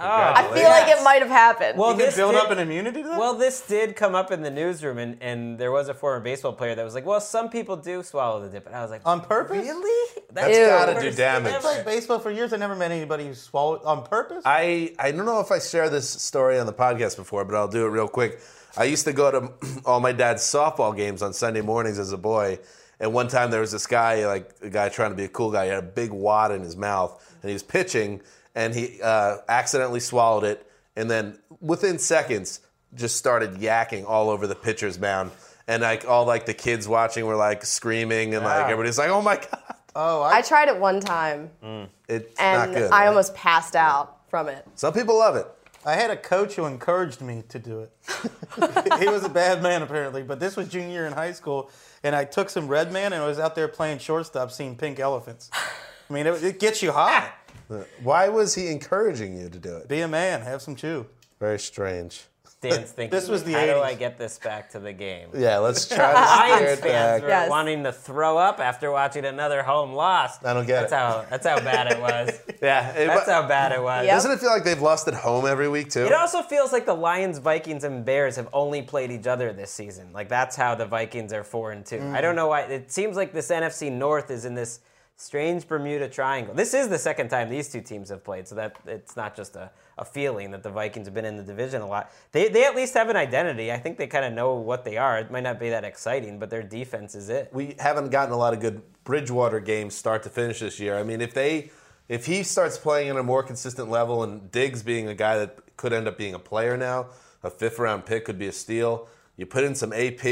S4: Oh,
S5: I feel like it might have happened.
S4: Well,
S6: You can
S4: this
S6: build
S4: did-
S6: up an immunity to that.
S4: Well, this did come up in the newsroom, and, and there was a former baseball player that was like, "Well, some people do swallow the dip," and I was like,
S6: on purpose?
S4: "Really?
S3: That's
S5: Ew.
S3: gotta do
S4: worst
S3: damage.
S4: thing
S6: Played baseball for years. I never met anybody who swallowed on purpose.
S3: I, I don't know if I shared this story on the podcast before, but I'll do it real quick. I used to go to [clears throat] all my dad's softball games on Sunday mornings as a boy. And one time there was this guy, like a guy trying to be a cool guy. He had a big wad in his mouth, and he was pitching, and he uh, accidentally swallowed it, and then within seconds just started yakking all over the pitcher's mound. And like all like the kids watching were like screaming, and like everybody's like, "Oh my god!"
S6: oh,
S5: I
S6: I,
S5: tried it one time,
S3: It's
S5: and
S3: not good.
S5: I
S3: right?
S5: almost passed out from it.
S3: Some people love it.
S6: I had a coach who encouraged me to do it. [laughs] he was a bad man apparently, but this was junior year in high school, and I took some red man and I was out there playing shortstop, seeing pink elephants. I mean, it, it gets you hot.
S3: Why was he encouraging you to do it?
S6: Be a man, have some chew.
S3: Very strange.
S4: Dan's thinking,
S6: This was the
S4: how do I get this back to the game?
S3: Yeah, let's [laughs] try to steer
S4: Lions
S3: it
S4: fans
S3: back.
S4: were
S5: Yes.
S4: wanting to throw up after watching another home loss.
S3: I don't get
S4: that's
S3: it.
S4: How, that's how bad it was. [laughs]
S3: Yeah, it-
S4: That's how bad it was.
S5: Yep.
S3: Doesn't it feel like they've lost at home every week too?
S4: It also feels like the Lions, Vikings, and Bears have only played each other this season. Like that's how the Vikings are four and two. Mm. I don't know why. It seems like this NFC North is in this strange Bermuda Triangle. This is the second time these two teams have played, so that it's not just a, a feeling that the Vikings have been in the division a lot. They they at least have an identity. I think they kind of know what they are. It might not be that exciting, but their defense is it.
S3: we haven't gotten a lot of good Bridgewater games start to finish this year. I mean, if they if he starts playing at a more consistent level and Diggs being a guy that could end up being a player now, a fifth round pick could be a steal. You put in some AP.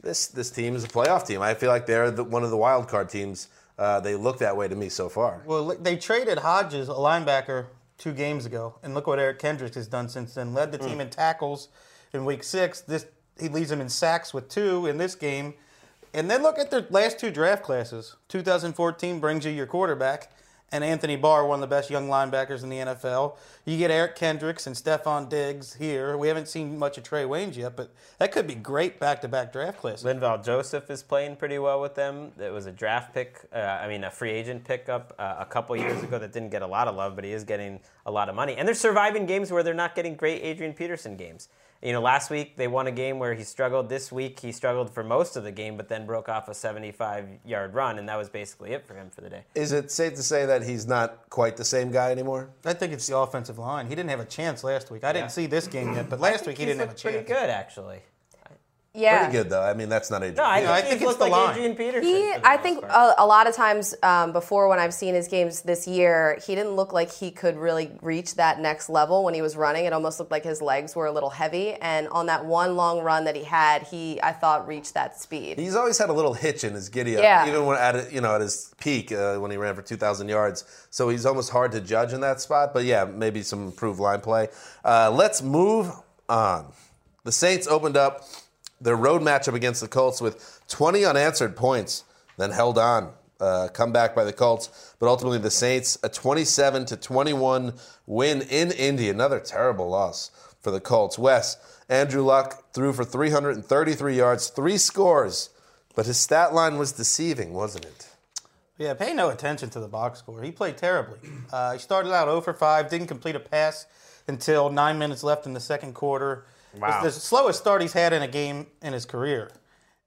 S3: This this team is a playoff team. I feel like they're the, one of the wild card teams. Uh, they look that way to me so far.
S6: Well, they traded Hodges, a linebacker, two games ago, and look what Eric Kendricks has done since then. Led the team mm. in tackles in Week Six. This he leads them in sacks with two in this game. And then look at their last two draft classes. 2014 brings you your quarterback, and Anthony Barr, one of the best young linebackers in the NFL. You get Eric Kendricks and Stefon Diggs here. We haven't seen much of Trae Waynes yet, but that could be great back-to-back draft classes.
S4: Linval Joseph is playing pretty well with them. It was a draft pick, uh, I mean, a free agent pickup uh, a couple years ago that didn't get a lot of love, but he is getting a lot of money. And they're surviving games where they're not getting great Adrian Peterson games. You know, last week they won a game where he struggled. This week he struggled for most of the game, but then broke off a 75 yard run, and that was basically it for him for the day.
S3: Is it safe to say that he's not quite the same guy anymore?
S6: I think it's the offensive line. He didn't have a chance last week. I didn't see this game yet, but last week he didn't have a chance.
S4: pretty good, actually.
S5: Yeah.
S3: Pretty good though. I mean, that's not Adrian.
S4: No, I
S3: Peterson.
S4: think,
S6: I
S4: he's
S6: think it's the
S4: like
S6: line.
S4: Adrian Peterson.
S5: He, I think a, a lot of times um, before when I've seen his games this year, he didn't look like he could really reach that next level when he was running. It almost looked like his legs were a little heavy. And on that one long run that he had, he I thought reached that speed.
S3: He's always had a little hitch in his giddy up,
S5: Yeah.
S3: even when at it- you know at his peak uh, when he ran for 2,000 yards. So he's almost hard to judge in that spot. But yeah, maybe some improved line play. Uh, let's move on. The Saints opened up their road matchup against the Colts with 20 unanswered points, then held on. Uh, comeback by the Colts, but ultimately the Saints a 27 to 21 win in Indy. Another terrible loss for the Colts. Wes Andrew Luck threw for 333 yards, three scores, but his stat line was deceiving, wasn't it?
S6: Yeah, pay no attention to the box score. He played terribly. Uh, he started out 0 for 5, didn't complete a pass until nine minutes left in the second quarter.
S4: Wow.
S6: It's the slowest start he's had in a game in his career.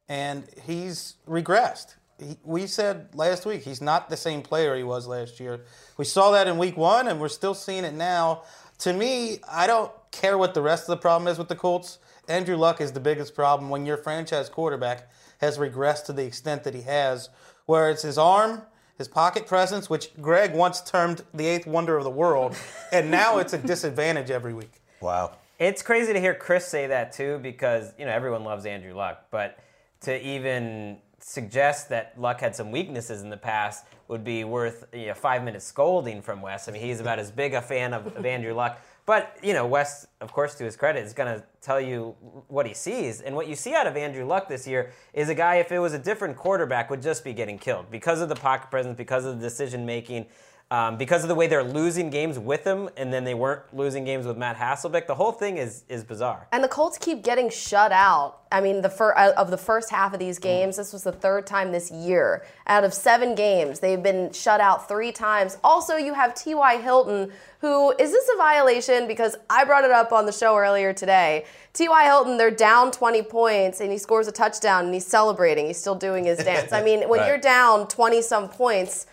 S6: And he's regressed. He, we said last week he's not the same player he was last year. We saw that in week one, and we're still seeing it now. To me, I don't care what the rest of the problem is with the Colts. Andrew Luck is the biggest problem when your franchise quarterback has regressed to the extent that he has, where it's his arm, his pocket presence, which Greg once termed the eighth wonder of the world, and now it's a disadvantage every week.
S3: Wow.
S4: It's crazy to hear Chris say that too, because you know everyone loves Andrew Luck, but to even suggest that Luck had some weaknesses in the past would be worth you know, five minutes scolding from Wes. I mean, he's about as big a fan of, of Andrew Luck, but you know, Wes, of course, to his credit, is going to tell you what he sees, and what you see out of Andrew Luck this year is a guy. If it was a different quarterback, would just be getting killed because of the pocket presence, because of the decision making. Um, because of the way they're losing games with him, and then they weren't losing games with Matt Hasselbeck, the whole thing is is bizarre.
S5: And the Colts keep getting shut out. I mean, the fir- uh, of the first half of these games, this was the third time this year. Out of seven games, they've been shut out three times. Also, you have T.Y. Hilton, who is this a violation? Because I brought it up on the show earlier today. T.Y. Hilton, they're down 20 points, and he scores a touchdown, and he's celebrating. He's still doing his dance. I mean, when [laughs]
S3: Right.
S5: you're down 20 some points,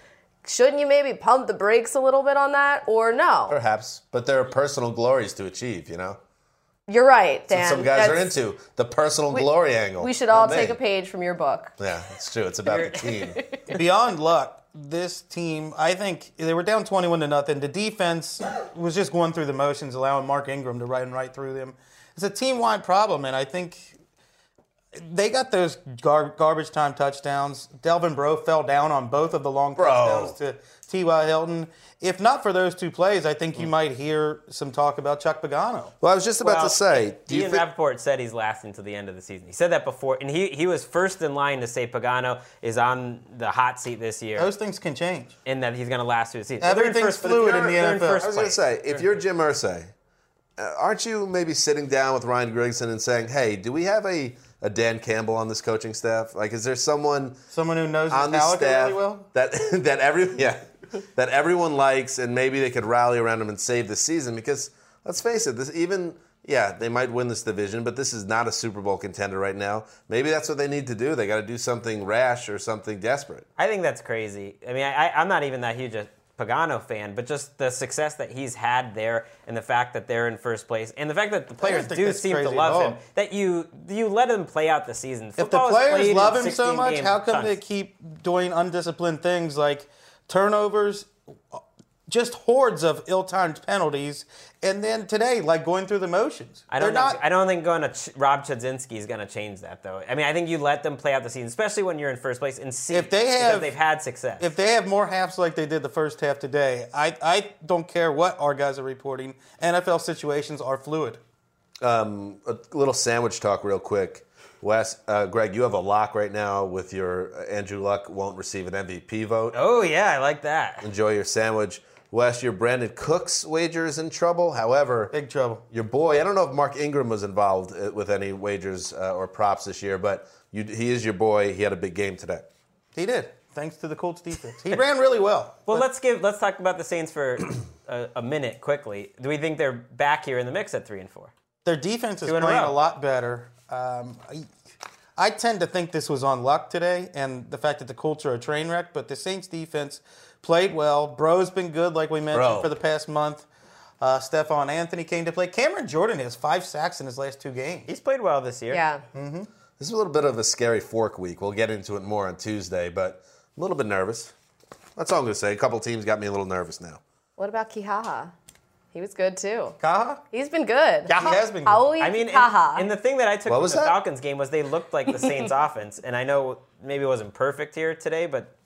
S5: shouldn't you maybe pump the brakes a little bit on that, or no?
S3: Perhaps, but there are personal glories to achieve, you know?
S5: You're right,
S3: That's what
S5: Dan.
S3: some guys are into the personal glory angle.
S5: We should all take
S3: me.
S5: a page from your book.
S3: Yeah, it's true. It's about the [laughs] team.
S6: Beyond luck, this team, I think they were down 21 to nothing. The defense was just going through the motions, allowing Mark Ingram to run right through them. It's a team wide problem, and I think they got those gar- garbage time touchdowns. Delvin Breaux fell down on both of the long
S3: Breaux.
S6: touchdowns to T.Y. Hilton. If not for those two plays, I think you might hear some talk about Chuck Pagano.
S3: Well, I was just about
S4: Well,
S3: to say, do you
S4: Ian
S3: think?
S4: Rapoport said he's lasting to the end of the season. He said that before, and he, he was first in line to say Pagano is on the hot seat this year,
S6: Those things can change.
S4: and that he's going to last through the season. They're
S6: Everything's
S4: first-
S6: fluid
S4: they're-
S6: in the NFL.
S4: first
S3: I was going to say, if you're Jim Irsay, uh, aren't you maybe sitting down with Ryan Grigson and saying, "Hey, do we have a, a Dan Campbell on this coaching staff? Like, is there someone
S6: Someone who knows
S3: on the staff
S6: really well.
S3: that [laughs] that every yeah that everyone likes, and maybe they could rally around him and save the season? Because let's face it, this even yeah they might win this division, but this is not a Super Bowl contender right now. Maybe that's what they need to do. They got to do something rash or something desperate.
S4: I think that's crazy. I mean, I, I'm not even that huge a Pagano fan, but just the success that he's had there, and the fact that they're in first place, and the fact that the players do seem to love him, that you you let him play out the season.
S6: If the players love him so much, how come they keep doing undisciplined things like turnovers, just hordes of ill-timed penalties, and then today, like going through the motions?
S4: I don't think,
S6: not.
S4: I don't think going to Ch- Rob Chudzinski is going to change that, though. I mean, I think you let them play out the season, especially when you're in first place, and see
S6: If they have
S4: they've had success.
S6: if they have more halves like they did the first half today, I, I don't care what our guys are reporting. NFL situations are fluid.
S3: Um, a little sandwich talk, real quick. Wes, uh, Greg, you have a lock right now with your uh, Andrew Luck won't receive an MVP vote.
S4: oh yeah, I like that.
S3: Enjoy your sandwich. Wes, your Brandin Cooks wager is in trouble. However,
S6: Big trouble.
S3: your boy, I don't know if Mark Ingram was involved uh, with any wagers uh, or props this year, but you, he is your boy. He had a big game today.
S6: He did, thanks to the Colts defense. He [laughs] ran really well.
S4: Well,
S6: But
S4: let's give let's talk about the Saints for a, a minute quickly. Do we think they're back here in the mix at three and four?
S6: their defense is
S4: Two in a
S6: playing a, lot better. Um, I, I tend to think this was on luck today and the fact that the Colts are a train wreck, but the Saints defense played well. Breaux's been good, like we mentioned,
S3: Breaux.
S6: for the past month. Uh, Stephone Anthony came to play. Cameron Jordan has five sacks in his last two games.
S4: He's played well this year.
S5: Yeah.
S6: Mm-hmm.
S3: This is a little bit of a scary fork week. We'll get into it more on Tuesday, but I'm a little bit nervous. That's all I'm going to say. A couple teams got me a little nervous now.
S5: What about Kikaha? He was good too.
S6: Kaha?
S5: He's been good.
S6: Yeah, he has been good.
S5: Howie
S4: I mean, and,
S5: Kaha.
S4: and the thing that I took
S3: What
S4: from
S3: was
S4: the
S3: that?
S4: Falcons game was they looked like the Saints [laughs] offense, and I know maybe it wasn't perfect here today, but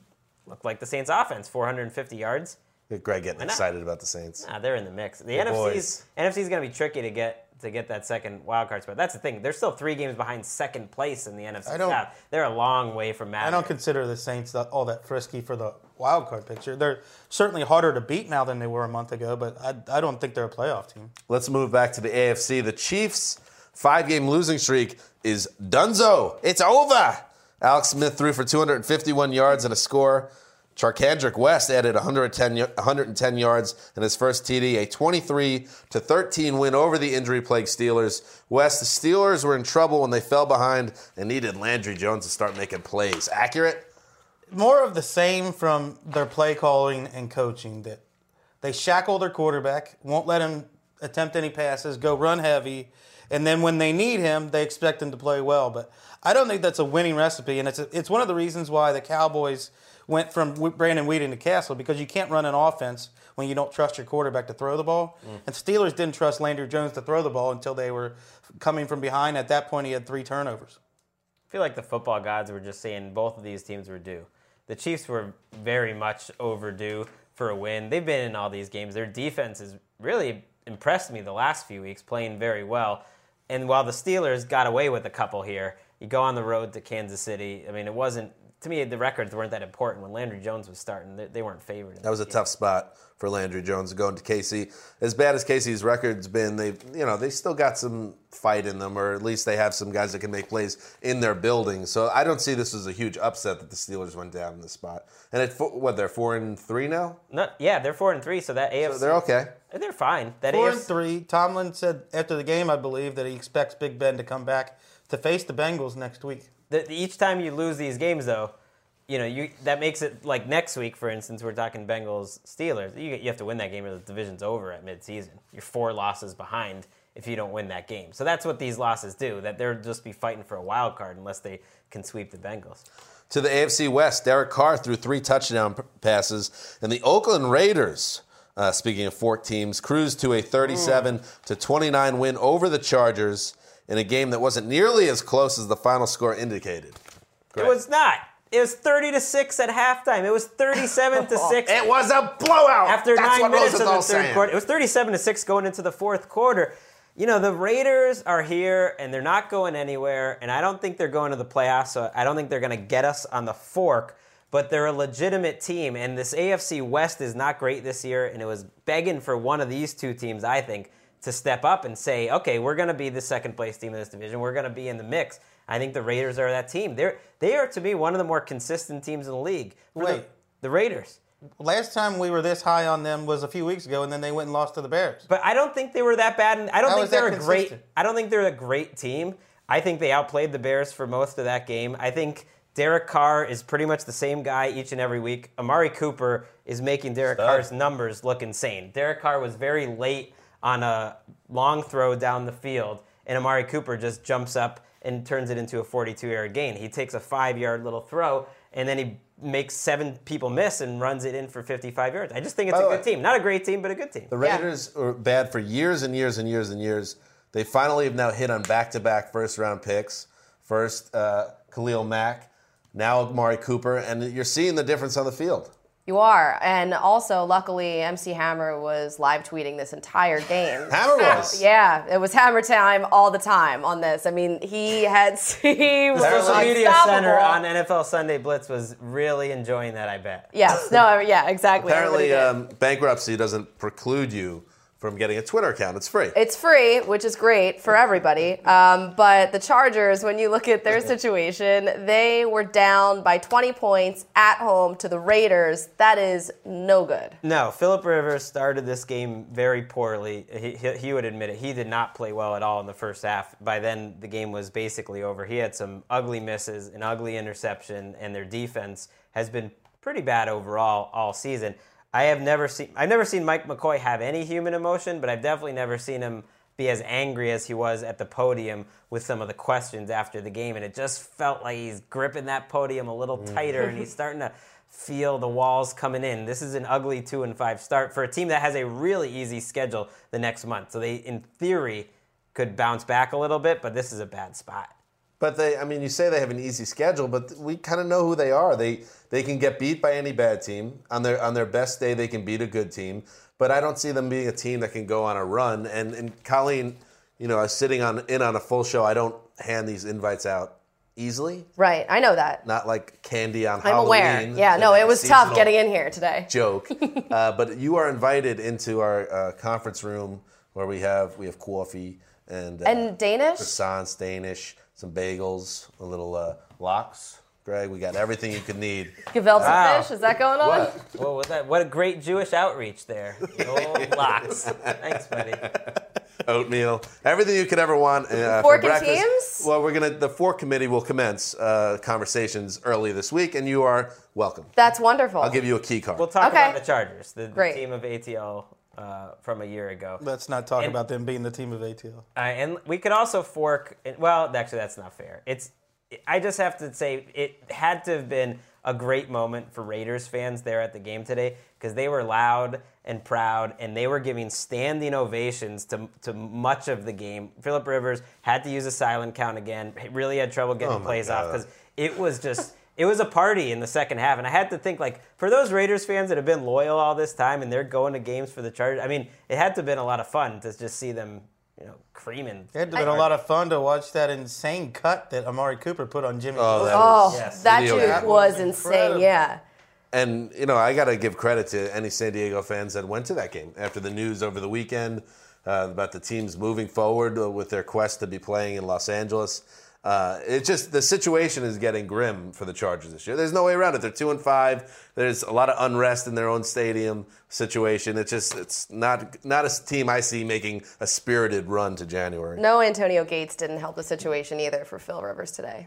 S4: looked like the Saints offense, 450 yards.
S3: Get Greg getting excited about the Saints.
S4: Nah, they're in the mix. The,
S3: The
S4: NFC's
S3: boys.
S4: NFC's going to be tricky to get to get that second wild card spot. That's the thing. They're still three games behind second place in the NFC
S6: I don't-
S4: South. They're a long way from
S6: that.
S4: I
S6: don't consider the Saints that, all that frisky for the wild card picture. They're certainly harder to beat now than they were a month ago, but I, I don't think they're a playoff team.
S3: Let's move back to the AFC. The Chiefs' five game losing streak is dunzo. It's over. Alex Smith threw for 251 yards and a score. Charcandrick West added 110, 110 yards in his first TD, a 23 to 13 win over the injury plagued Steelers. West, the Steelers were in trouble when they fell behind and needed Landry Jones to start making plays. Accurate?
S6: more of the same from their play calling and coaching that they shackle their quarterback, won't let him attempt any passes, go run heavy, and then when they need him, they expect him to play well. But I don't think that's a winning recipe, and it's a, it's one of the reasons why the Cowboys went from Brandon Weeden to Cassel because you can't run an offense when you don't trust your quarterback to throw the ball. Mm. And Steelers didn't trust Landry Jones to throw the ball until they were coming from behind. At that point, he had three turnovers.
S4: I feel like the football gods were just saying both of these teams were due. The Chiefs were very much overdue for a win. They've been in all these games. Their defense has really impressed me the last few weeks, playing very well. And while the Steelers got away with a couple here, you go on the road to Kansas City. I mean, it wasn't to me. The records weren't that important when Landry Jones was starting. They, they weren't favored.
S3: That was a
S4: game.
S3: tough spot for Landry Jones going to KC. As bad as KC's record's been, they you know they still got some fight in them, or at least they have some guys that can make plays in their building. So I don't see this as a huge upset that the Steelers went down in this spot. And at fo- what they're four and three now,
S4: No, yeah, they're four and three, so that AFC
S3: so they're okay.
S4: Uh, they're fine. That
S6: Four
S4: AFC,
S6: and three. Tomlin said after the game, I believe, that he expects Big Ben to come back to face the Bengals next week.
S4: The, each time you lose these games, though, you know you that makes it like next week, for instance, we're talking Bengals Steelers. You, you have to win that game, or the division's over at midseason. You're four losses behind if you don't win that game. So that's what these losses do. That they'll just be fighting for a wild card unless they can sweep the Bengals.
S3: To the AFC West, Derek Carr threw three touchdown passes, and the Oakland Raiders. Uh, speaking of four teams, cruised to a 37 to 29 win over the Chargers in a game that wasn't nearly as close as the final score indicated.
S4: It was not. It was 30 to 6 at halftime. It was 37 to [laughs] 6.
S3: It was a blowout.
S4: after
S3: That's
S4: nine minutes of the third
S3: saying.
S4: quarter. It was 37 to 6 going into the fourth quarter. You know, the Raiders are here and they're not going anywhere, and I don't think they're going to the playoffs, so I don't think they're going to get us on the fork, but they're a legitimate team, and this AFC West is not great this year, and it was begging for one of these two teams, I think, to step up and say, okay, we're going to be the second place team in this division. We're going to be in the mix. I think the Raiders are that team. They're they are to me one of the more consistent teams in the league. For the-
S6: Wait.
S4: the Raiders.
S6: Last time we were this high on them was a few weeks ago, and then they went and lost to the Bears.
S4: But I don't think they were that bad. And I don't
S6: How
S4: think they're a great. I don't think they're a great team. I think they outplayed the Bears for most of that game. I think Derek Carr is pretty much the same guy each and every week. Amari Cooper is making Derek
S3: Stud.
S4: Carr's numbers look insane. Derek Carr was very late on a long throw down the field, and Amari Cooper just jumps up and turns it into a 42-yard gain. He takes a five-yard little throw, and then he makes seven people miss and runs it in for 55 yards. I just think it's
S3: By
S4: a good
S3: way-
S4: team. Not a great team, but a good team.
S3: The Raiders were bad for years and years and years and years. They finally have now hit on back-to-back first-round picks. First, uh, Khalil Mack, now Amari Cooper, and you're seeing the difference on the field.
S5: You are. And also, luckily, MC Hammer was live tweeting this entire game. [laughs]
S3: Hammer was. [laughs]
S5: Yeah, it was hammer time all the time on this. I mean, he had [laughs] he was the
S4: Social media center on NFL Sunday Blitz was really enjoying that. I bet.
S5: Yes, no, yeah, exactly.
S3: Apparently, um, bankruptcy doesn't preclude you from getting a Twitter account. It's free.
S5: It's free, which is great for everybody. Um, but the Chargers, when you look at their [laughs] situation, they were down by 20 points at home to the Raiders. That is no good.
S4: No, Philip Rivers started this game very poorly. He, he, he would admit it. He did not play well at all in the first half. By then, the game was basically over. He had some ugly misses, an ugly interception, and their defense has been pretty bad overall all season. I have never seen I've never seen Mike McCoy have any human emotion, but I've definitely never seen him be as angry as he was at the podium with some of the questions after the game, and it just felt like he's gripping that podium a little mm. tighter, and he's [laughs] starting to feel the walls coming in. This is an ugly two and five start for a team that has a really easy schedule the next month, so they, in theory, could bounce back a little bit, but this is a bad spot.
S3: But they, I mean, you say they have an easy schedule, but we kind of know who they are. They they can get beat by any bad team on their on their best day. They can beat a good team, but I don't see them being a team that can go on a run. And and Colleen, you know, sitting on in on a full show, I don't hand these invites out easily.
S5: Right, I know that.
S3: Not like candy on
S5: I'm
S3: Halloween.
S5: aware. Yeah, no, it was tough getting in here today. [laughs]
S3: Joke, uh, but you are invited into our uh, conference room where we have we have coffee and uh,
S5: And Danish?
S3: croissants, Danish, some bagels, a little uh, lox. Greg, we got everything you could need.
S5: Gefilte
S4: Wow.
S5: fish, is that going on?
S3: What?
S4: What was that? What a great Jewish outreach there. The old [laughs] lox. Thanks, buddy.
S3: Oatmeal, everything you could ever want uh,
S5: Fork
S3: for
S5: and
S3: breakfast.
S5: teams?
S3: Well, we're gonna the fork committee will commence uh, conversations early this week, and you are welcome.
S5: That's wonderful.
S3: I'll give you a key card.
S4: We'll talk
S5: Okay.
S4: about the Chargers, the, the
S5: Great.
S4: team of ATL uh, from a year ago.
S6: Let's not talk
S4: And-
S6: about them being the team of ATL.
S4: Uh, and we could also fork. Well, actually, that's not fair. It's. I just have to say it had to have been a great moment for Raiders fans there at the game today because they were loud and proud and they were giving standing ovations to, to much of the game. Philip Rivers had to use a silent count again. He really had trouble getting
S3: Oh
S4: plays off because it was just. It was a party in the second half, and I had to think like for those Raiders fans that have been loyal all this time and they're going to games for the Chargers. I mean, it had to have been a lot of fun to just see them, you know, creaming.
S6: It had to have been a lot of fun to watch that insane cut that Amari Cooper put on Jimmy.
S3: Oh,
S6: G.
S3: that
S5: Oh,
S3: was
S4: Yes.
S5: that
S3: video
S5: juke
S3: game.
S5: was
S6: Incredible.
S5: insane, yeah.
S3: And you know, I got to give credit to any San Diego fans that went to that game after the news over the weekend uh, about the teams moving forward uh, with their quest to be playing in Los Angeles. Uh, it's just the situation is getting grim for the Chargers this year. There's no way around it. They're two and five. There's a lot of unrest in their own stadium situation. It's just it's not not a team I see making a spirited run to January.
S5: No Antonio Gates didn't help the situation either for Phil Rivers today.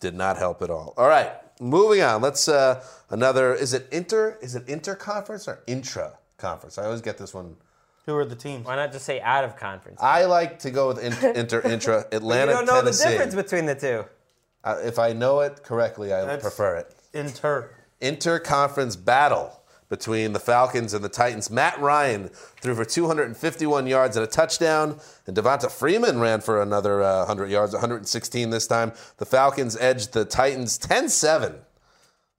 S3: Did not help at all. All right, moving on. Let's uh, another. Is it inter? Is it inter conference or intra conference? I always get this one.
S6: Who are the teams?
S4: Why not just say out of conference?
S3: I like to go with inter, [laughs] inter intra. Atlanta.
S4: you don't know
S3: Tennessee.
S4: the difference between the two.
S3: Uh, if I know it correctly, I
S6: That's-
S3: prefer it.
S6: Inter.
S3: Inter-conference battle between the Falcons and the Titans. Matt Ryan threw for 251 yards and a touchdown, and Devonta Freeman ran for another uh, 100 yards, 116 this time. The Falcons edged the Titans 10-7.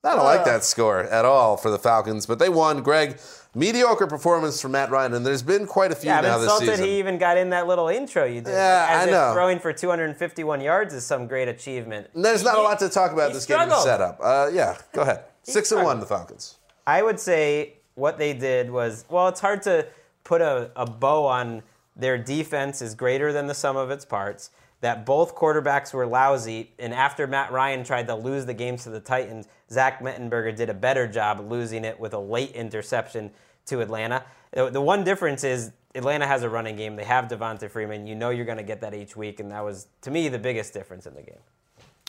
S3: I don't like that score at all for the Falcons, but they won. Greg, mediocre performance from Matt Ryan, and there's been quite a few
S4: Yeah,
S3: now
S4: I'm
S3: this
S4: insulted
S3: season.
S4: he even got in that little intro you did.
S3: Yeah,
S4: As
S3: I
S4: if
S3: know.
S4: throwing for 251 yards is some great achievement.
S3: There's not a lot to talk about
S4: he
S3: this game in
S4: struggled.
S3: setup. Uh, yeah, go ahead. [laughs] Six and one, the Falcons.
S4: I would say what they did was well, it's hard to put a, a bow on their defense is greater than the sum of its parts, that both quarterbacks were lousy, and after Matt Ryan tried to lose the games to the Titans, Zach Mettenberger did a better job losing it with a late interception to Atlanta. The one difference is Atlanta has a running game. They have Devonta Freeman. You know you're going to get that each week, and that was, to me, the biggest difference in the game.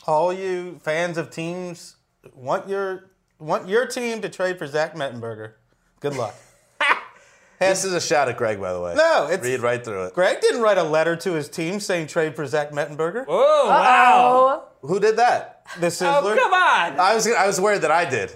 S6: All you fans of teams want your want your team to trade for Zach Mettenberger. Good luck.
S3: This is a shot at Greg, by the way.
S6: No, it's-
S3: read right through it.
S6: Greg didn't write a letter to his team saying trade for Zach Mettenberger.
S4: Oh, wow.
S5: Oh,
S3: Who did that?
S6: The
S4: Oh,
S6: Sizzler.
S4: come on.
S3: I was I was worried that I did.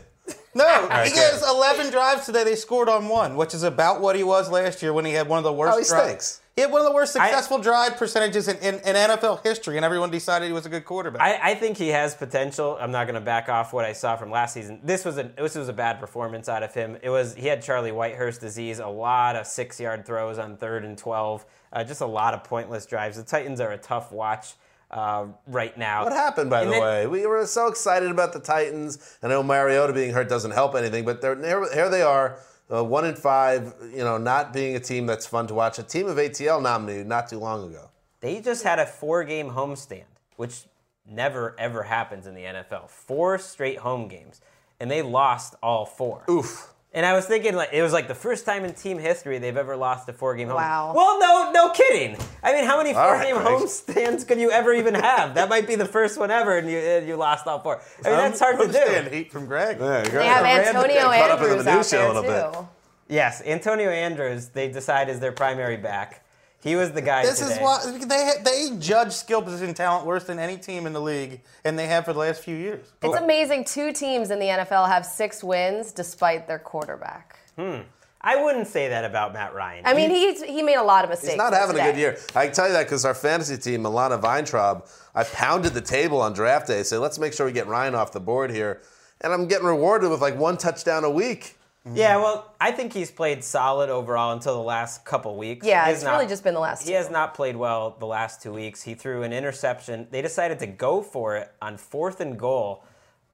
S6: No,
S3: right,
S6: he
S3: good.
S6: has 11 drives today. They scored on one, which is about what he was last year when he had one of the worst.
S3: Oh, he
S6: drives.
S3: stinks.
S6: He had one of the worst
S4: I-
S6: successful drive percentages in, in, in NFL history, and everyone decided he was a good quarterback.
S4: I, I think he has potential. I'm not going to back off what I saw from last season. This was a this was a bad performance out of him. It was he had Charlie Whitehurst disease, a lot of six yard throws on third and twelve, uh, just a lot of pointless drives. The Titans are a tough watch uh, right now.
S3: What happened, by
S4: And
S3: the
S4: then-
S3: way? We were so excited about the Titans. I know Mariota being hurt doesn't help anything, but they're, here, here they are, uh, one in five. You know, not being a team that's fun to watch. A team of ATL nominated not too long ago.
S4: They just had a four game homestand, which never ever happens in the NFL. Four straight home games, and they lost all four.
S3: Oof.
S4: And I was thinking, like, it was like the first time in team history they've ever lost a four-game home.
S5: Wow.
S4: Well, no, no kidding. I mean, how many
S3: All right,
S4: four-game
S3: Greg.
S4: home stands could you ever even have? That might be the first one ever, and you and you lost all four. I mean, that's hard to
S6: Understand
S4: do.
S6: heat from Greg.
S3: Yeah,
S5: they have Antonio
S3: Caught up in the
S5: Andrews out
S3: a
S5: there
S3: little
S5: too.
S3: bit.
S4: Yes, Antonio Andrews. They decide is their primary back. He was the guy
S6: This
S4: today.
S6: is why they they judge skill position talent worse than any team in the league, and they have for the last few years.
S5: It's amazing. Two teams in the NFL have six wins despite their quarterback. Hmm.
S4: I wouldn't say that about Matt Ryan.
S5: I mean, he he made a lot of mistakes.
S3: He's not
S5: though
S3: having a good year. I can tell you that because our fantasy team, Milana Weintraub, I pounded the table on draft day. Say, let's make sure we get Ryan off the board here. And I'm getting rewarded with like one touchdown a week.
S4: Yeah, well, I think he's played solid overall until the last couple weeks.
S5: Yeah,
S4: He has
S5: it's really just been the last
S4: He
S5: two.
S4: has not played well the last two weeks. He threw an interception. They decided to go for it on fourth and goal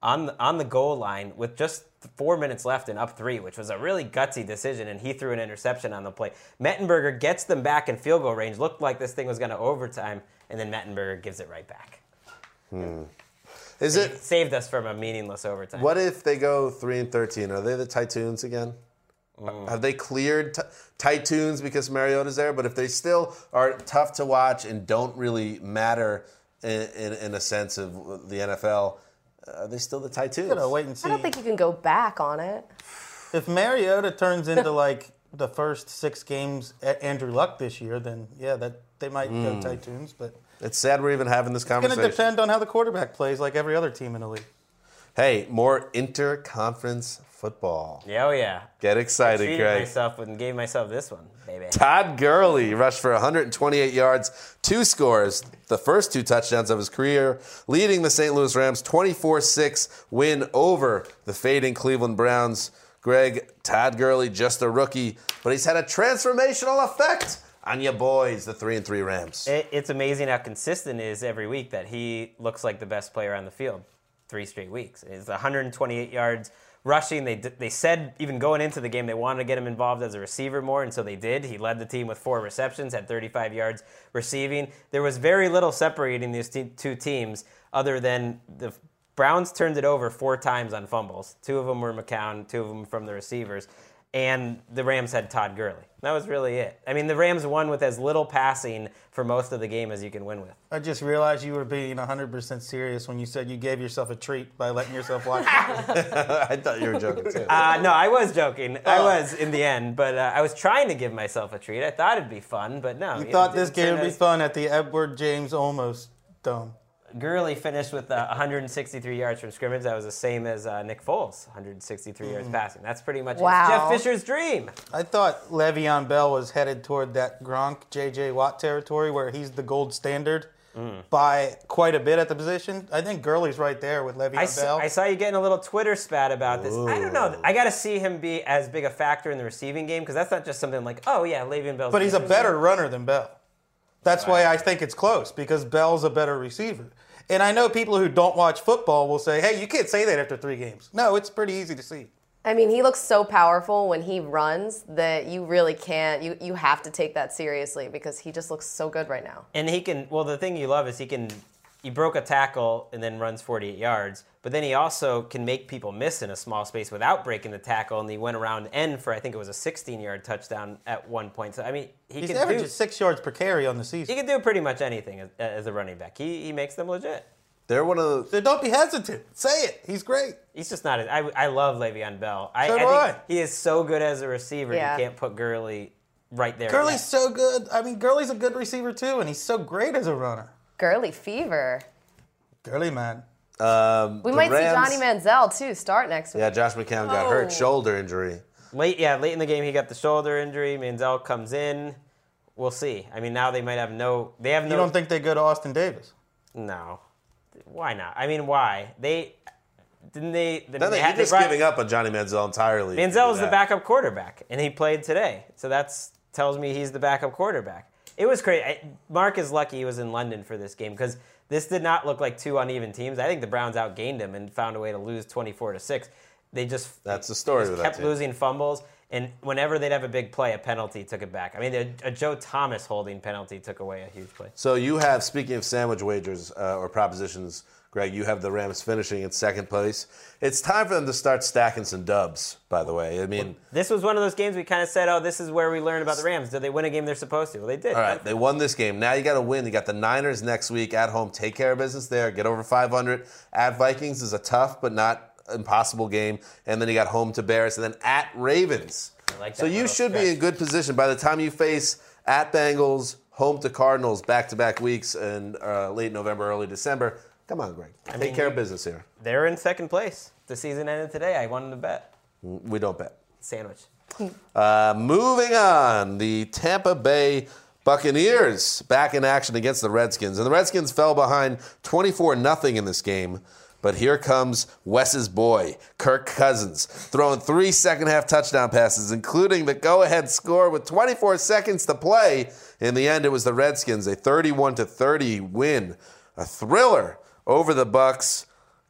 S4: on the, on the goal line with just four minutes left and up three, which was a really gutsy decision. And he threw an interception on the play. Mettenberger gets them back in field goal range. Looked like this thing was going to overtime, and then Mettenberger gives it right back. Hmm.
S3: Is it?
S4: Saved us from a meaningless overtime.
S3: What if they go three and thirteen? Are they the Titans again? Mm. Have they cleared t- Titans because Mariota's there? But if they still are tough to watch and don't really matter in, in, in a sense of the NFL, are they still the Titans?
S6: Gotta wait and see.
S5: I don't think you can go back on it.
S6: If Mariota turns into [laughs] like the first six games at Andrew Luck this year, then yeah, that they might go mm. Titans. But
S3: It's sad we're even having this conversation.
S6: it's going to depend on how the quarterback plays, like every other team in the league.
S3: Hey, more interconference football.
S4: Yeah, oh yeah.
S3: Get excited,
S4: Treated
S3: Greg.
S4: myself and gave myself this one, baby.
S3: Todd Gurley rushed for 128 yards, two scores, the first two touchdowns of his career, leading the St. Louis Rams 24 6 win over the fading Cleveland Browns. Greg, Todd Gurley, just a rookie, but he's had a transformational effect on your boys, the 3 and 3 Rams.
S4: It, it's amazing how consistent it is every week that he looks like the best player on the field. Three straight weeks. It's 128 yards rushing. They they said even going into the game they wanted to get him involved as a receiver more, and so they did. He led the team with four receptions, had 35 yards receiving. There was very little separating these te- two teams, other than the Browns turned it over four times on fumbles. Two of them were McCown, two of them from the receivers. And the Rams had Todd Gurley. That was really it. I mean, the Rams won with as little passing for most of the game as you can win with.
S6: I just realized you were being 100% serious when you said you gave yourself a treat by letting yourself watch. [laughs]
S3: I thought you were joking too.
S4: Uh, no, I was joking. I
S6: Oh.
S4: was in the end, but uh, I was trying to give myself a treat. I thought it'd be fun, but no.
S6: You
S4: it
S6: thought
S4: didn't
S6: this game would be fun at the Edward James Olmos Dome.
S4: Gurley finished with uh, 163 yards from scrimmage. That was the same as uh, Nick Foles, 163
S6: Mm.
S4: yards passing. That's pretty much
S5: Wow.
S4: Jeff Fisher's dream.
S6: I thought Le'Veon Bell was headed toward that Gronk, J.J. Watt territory where he's the gold standard
S4: Mm.
S6: by quite a bit at the position. I think Gurley's right there with Le'Veon
S4: I, s-
S6: Bell.
S4: I saw you getting a little Twitter spat about this. I don't know. I got to see him be as big a factor in the receiving game because that's not just something like, oh yeah, Le'Veon Bell.
S6: but he's a better runner than Bell. That's why I think it's close because Bell's a better receiver. And I know people who don't watch football will say, "Hey, you can't say that after three games." No, it's pretty easy to see.
S5: I mean, he looks so powerful when he runs that you really can't. You you have to take that seriously because he just looks so good right now.
S4: And he can. Well, the thing you love is he can. He broke a tackle and then runs 48 yards, but then he also can make people miss in a small space without breaking the tackle. And he went around end for I think it was a 16-yard touchdown at one point. So I mean, he
S6: He's
S4: can
S6: averaging
S4: do.
S6: six yards per carry on the season.
S4: He can do pretty much anything as, as a running back. He he makes them legit.
S3: They're one of the.
S6: So don't be hesitant. Say it. He's great.
S4: He's just not. I, I love Le'Veon Bell. I,
S6: So
S4: I
S6: do
S4: think
S6: I.
S4: he is so good as a receiver.
S5: Yeah.
S4: You can't put Gurley right there.
S6: Gurley's so good. I mean, Gurley's a good receiver too, and he's so great as a runner.
S5: Gurley fever.
S6: Gurley, man.
S3: Um,
S5: We might
S3: Rams-
S5: see Johnny Manziel too start next week.
S3: Yeah, Josh McCown got hurt,
S5: Oh.
S3: shoulder injury.
S4: Late, yeah, late in the game, he got the shoulder injury. Manziel comes in. We'll see. I mean, now they might have no. They have no.
S6: You don't think they go to Austin Davis?
S4: No. Why not? I mean, why? They didn't they?
S3: Then
S4: they
S3: they,
S4: had-
S3: you're
S4: they
S3: just
S4: brought-
S3: giving up on Johnny Manziel entirely. if you
S4: Manziel
S3: do
S4: was the backup quarterback, and he played today. So that's tells me he's the backup quarterback. It was crazy. I- Marc is lucky he was in London for this game because this did not look like two uneven teams. I think the Browns outgained him and found a way to lose twenty-four to six. They just
S3: That's the story
S4: just kept losing fumbles, and whenever they'd have a big play, a penalty took it back. I mean, a, a Joe Thomas holding penalty took away a huge play.
S3: So you have, speaking of sandwich wagers uh, or propositions, Greg, you have the Rams finishing in second place. It's time for them to start stacking some dubs. By the way, I mean,
S4: This was one of those games we kind of said, "Oh, this is where we learn about the Rams. Did they win a game they're supposed to?" Well, they did.
S3: all right, they won this game. Now you got to win. You got the Niners next week at home. Take care of business there. Get over 500. At Vikings is a tough but not impossible game, and then you got home to Bears, and then at Ravens.
S4: like
S3: so you should be in good position by the time you face at Bengals, home to Cardinals, back-to-back weeks in uh, late November, early December. Come on, Greg. Take
S4: mean,
S3: care of business here.
S4: They're in second place. The season ended today. I wanted to bet
S3: We don't bet.
S4: sandwich.
S3: Uh, moving on, the Tampa Bay Buccaneers back in action against the Redskins. And the Redskins fell behind 24 0 in this game. But here comes Wes's boy, Kirk Cousins, throwing three second half touchdown passes, including the go ahead score with 24 seconds to play. In the end, it was the Redskins, a 31 30 win. A thriller over the Bucks.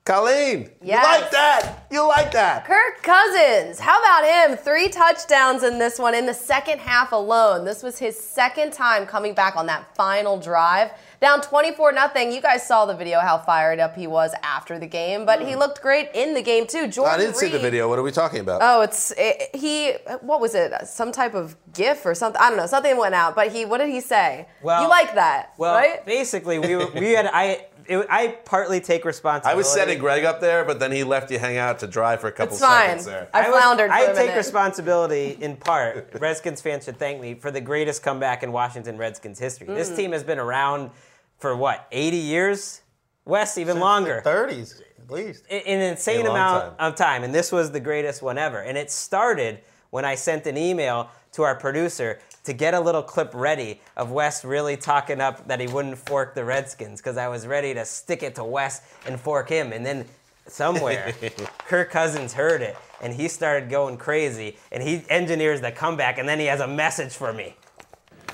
S3: Colleen,
S5: Yes.
S3: you like that? You like that?
S5: Kirk Cousins, how about him? Three touchdowns in this one in the second half alone. This was his second time coming back on that final drive. Down 24 nothing. You guys saw the video how fired up he was after the game, but he mm. looked great in the game too. Jordan
S3: I didn't see the video. What are we talking about?
S5: Oh, it's it, he. What was it? Some type of GIF or something? I don't know. Something went out, but he. What did he say?
S4: Well-
S5: you like that,
S4: Well,
S5: right?
S4: basically, we were, [laughs] we had I it, I partly take responsibility.
S3: I was setting Greg up there, but then he left you hang out to dry for a couple
S5: It's fine.
S3: seconds there.
S5: I,
S4: was-
S5: floundered for
S4: I
S5: a
S4: take
S5: minute.
S4: responsibility in part. [laughs] Redskins fans should thank me for the greatest comeback in Washington Redskins history.
S5: Mm.
S4: This team has been around for what, 80 years? Wes, even longer.
S6: 30s, at least.
S4: I- an insane
S3: A
S4: amount
S3: time.
S4: of time, and this was the greatest one ever. And it started when I sent an email to our producer to get a little clip ready of Wes really talking up that he wouldn't fork the Redskins because I was ready to stick it to Wes and fork him. And then somewhere, [laughs] Kirk Cousins heard it and he started going crazy. And he engineers the comeback, and then he has a message for me.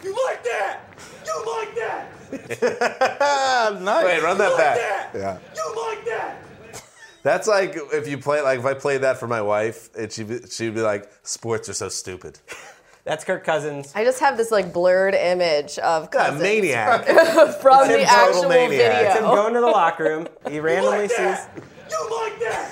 S3: You like that? You like that? [laughs]
S6: Nice.
S3: Wait, run that back. Yeah.
S2: You like that?
S3: That's like if you play like if I played that for my wife, and she'd she'd be like, "Sports are so stupid." [laughs]
S4: That's Kirk Cousins.
S5: I just have this like blurred image of
S3: Yeah,
S5: Cousins
S3: maniac.
S5: from [laughs]
S3: him
S5: the
S3: total
S5: actual
S3: maniac.
S4: Him
S5: video.
S4: going to the locker room. He [laughs] randomly sees.
S2: You like that?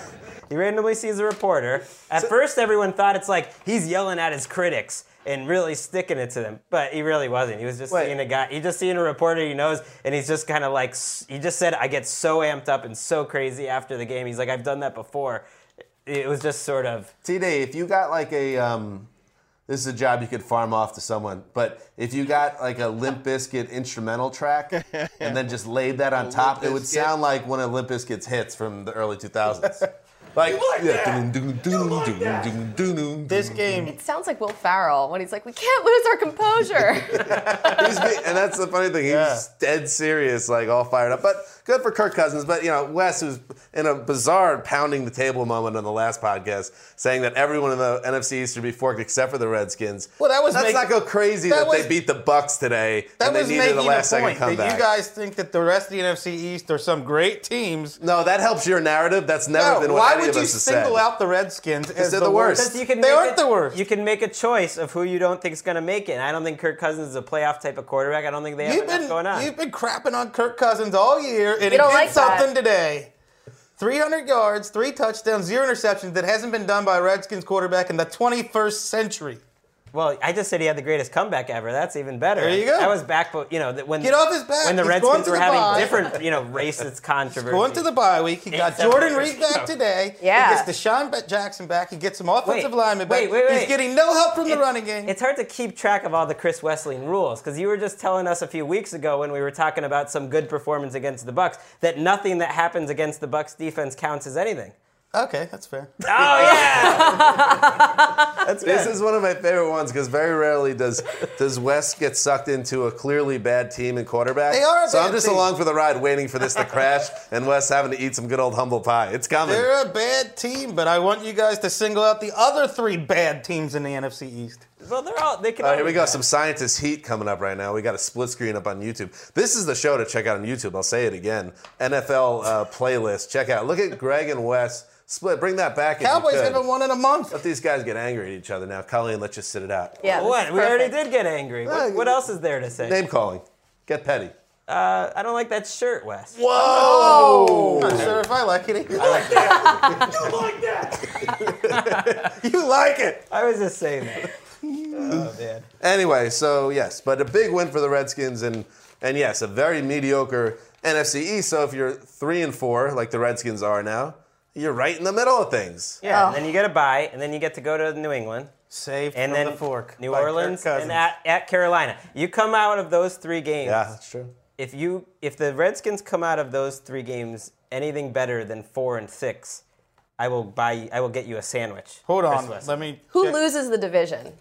S4: He randomly sees a reporter. At first, everyone thought it's like he's yelling at his critics and really sticking it to them, but he really wasn't. He was just
S3: Wait.
S4: seeing a guy. He just seeing a reporter he knows, and he's just kind of like s- he just said, "I get so amped up and so crazy after the game." He's like, "I've done that before." It was just sort of
S3: T Day, if you got like a um, this is a job you could farm off to someone, but if you got like a Limp Bizkit instrumental track and then just laid that on [laughs] top, it would sound like one of Limp Bizkit's hits from the early 2000s. Like, [laughs]
S2: like
S3: yeah,
S6: This game,
S5: It sounds like Will Ferrell when he's like, "We can't lose our composure." [laughs]
S3: And that's the funny thing. He's
S6: Yeah.
S3: dead serious, like all fired up. But good for Kirk Cousins. But you know, Wes, who's in a bizarre pounding the table moment on the last podcast, saying that everyone in the NFC East should be forked except for the Redskins.
S6: Well, that was
S3: let's
S6: make-
S3: not go crazy that,
S6: that was-
S3: they beat the Bucks today
S6: That
S3: and they
S6: was
S3: needed
S6: making
S3: a last
S6: a
S3: second
S6: point that
S3: comeback.
S6: you guys think that the rest of the NFC East are some great teams.
S3: no, that helps your narrative. That's never
S6: No,
S3: been what
S6: why
S3: any
S6: would
S3: of
S6: you
S3: us have
S6: single
S3: said.
S6: out the Redskins as
S3: they're
S6: the
S3: the
S6: worst?
S3: worst.
S4: Because you can
S6: they
S4: make
S6: aren't
S4: a-
S6: the worst.
S4: You can make a choice of who you don't think is going to make it. And I don't think Kirk Cousins is a playoff type of quarterback. I don't think they have
S6: You've
S4: enough
S6: been
S4: going on.
S6: you've been crapping on Kirk Cousins all year, and he did
S5: like that.
S6: something today. 300 yards, three touchdowns, zero interceptions. That hasn't been done by a Redskins quarterback in the 21st century.
S4: Well, I just said he had the greatest comeback ever. That's even better.
S6: There you go.
S4: That was back, you know, when
S6: Get off his back.
S4: when the
S6: He's
S4: Redskins were
S6: the
S4: having
S6: bye.
S4: different, you know, racist [laughs] controversy.
S6: Going to the bye week, he got
S4: Except
S6: Jordan Reed back [laughs] today.
S5: Yeah.
S6: He gets DeSean Jackson back. He gets some offensive
S4: Wait,
S6: linemen back.
S4: wait, wait, wait.
S6: He's getting no help from the running game.
S4: It's hard to keep track of all the Chris Wesseling rules because you were just telling us a few weeks ago when we were talking about some good performance against the Bucks that nothing that happens against the Bucks defense counts as anything.
S6: Okay, that's fair. [laughs]
S4: Oh yeah, [laughs] that's
S3: This
S4: good.
S3: is one of my favorite ones because very rarely does does Wes get sucked into a clearly bad team and quarterback.
S6: They are a
S3: so I'm just
S6: team.
S3: along for the ride, waiting for this to crash, [laughs] and Wes having to eat some good old humble pie. It's coming.
S6: They're a bad team, but I want you guys to single out the other three bad teams in the NFC East.
S4: well, they're all they can.
S3: All right, here we
S4: be
S3: go.
S4: bad.
S3: Some scientist heat coming up right now. We got a split screen up on YouTube. This is the show to check out on YouTube. I'll say it again. NFL uh, playlist. Check out. Look at Greg and Wes split. Bring that back. if
S6: Cowboys
S3: could.
S6: haven't won in a month.
S3: Let these guys get angry at each other now. Colleen, let's just sit it out.
S5: Yeah. this
S4: What?
S5: is
S4: We already did get angry.
S3: Well,
S4: What, what else is there to say?
S3: Name calling. Get petty.
S4: Uh, I don't like that shirt, Wes.
S3: Whoa!
S6: I'm not sure if I like it. I like that.
S2: You like that? [laughs]
S3: you like it.
S4: I was just saying that. [laughs] oh man.
S3: Anyway, so yes, but a big win for the Redskins, and and yes, a very mediocre NFC East. So if you're three and four, like the Redskins are now, you're right in the middle of things.
S4: Yeah.
S5: Oh.
S4: And then oh. you get a bye, and then you get to go to New England.
S6: Saved
S4: and
S6: from
S4: then
S6: the fork.
S4: New
S6: by Kirk
S4: Orleans,
S6: Cousins.
S4: and at, at Carolina. You come out of those three games.
S3: Yeah, that's true.
S4: If you if the Redskins come out of those three games anything better than four and six, I will buy. I will get you a sandwich.
S6: Hold on,
S4: Wesson.
S6: let me.
S5: Who
S6: check.
S5: loses the division?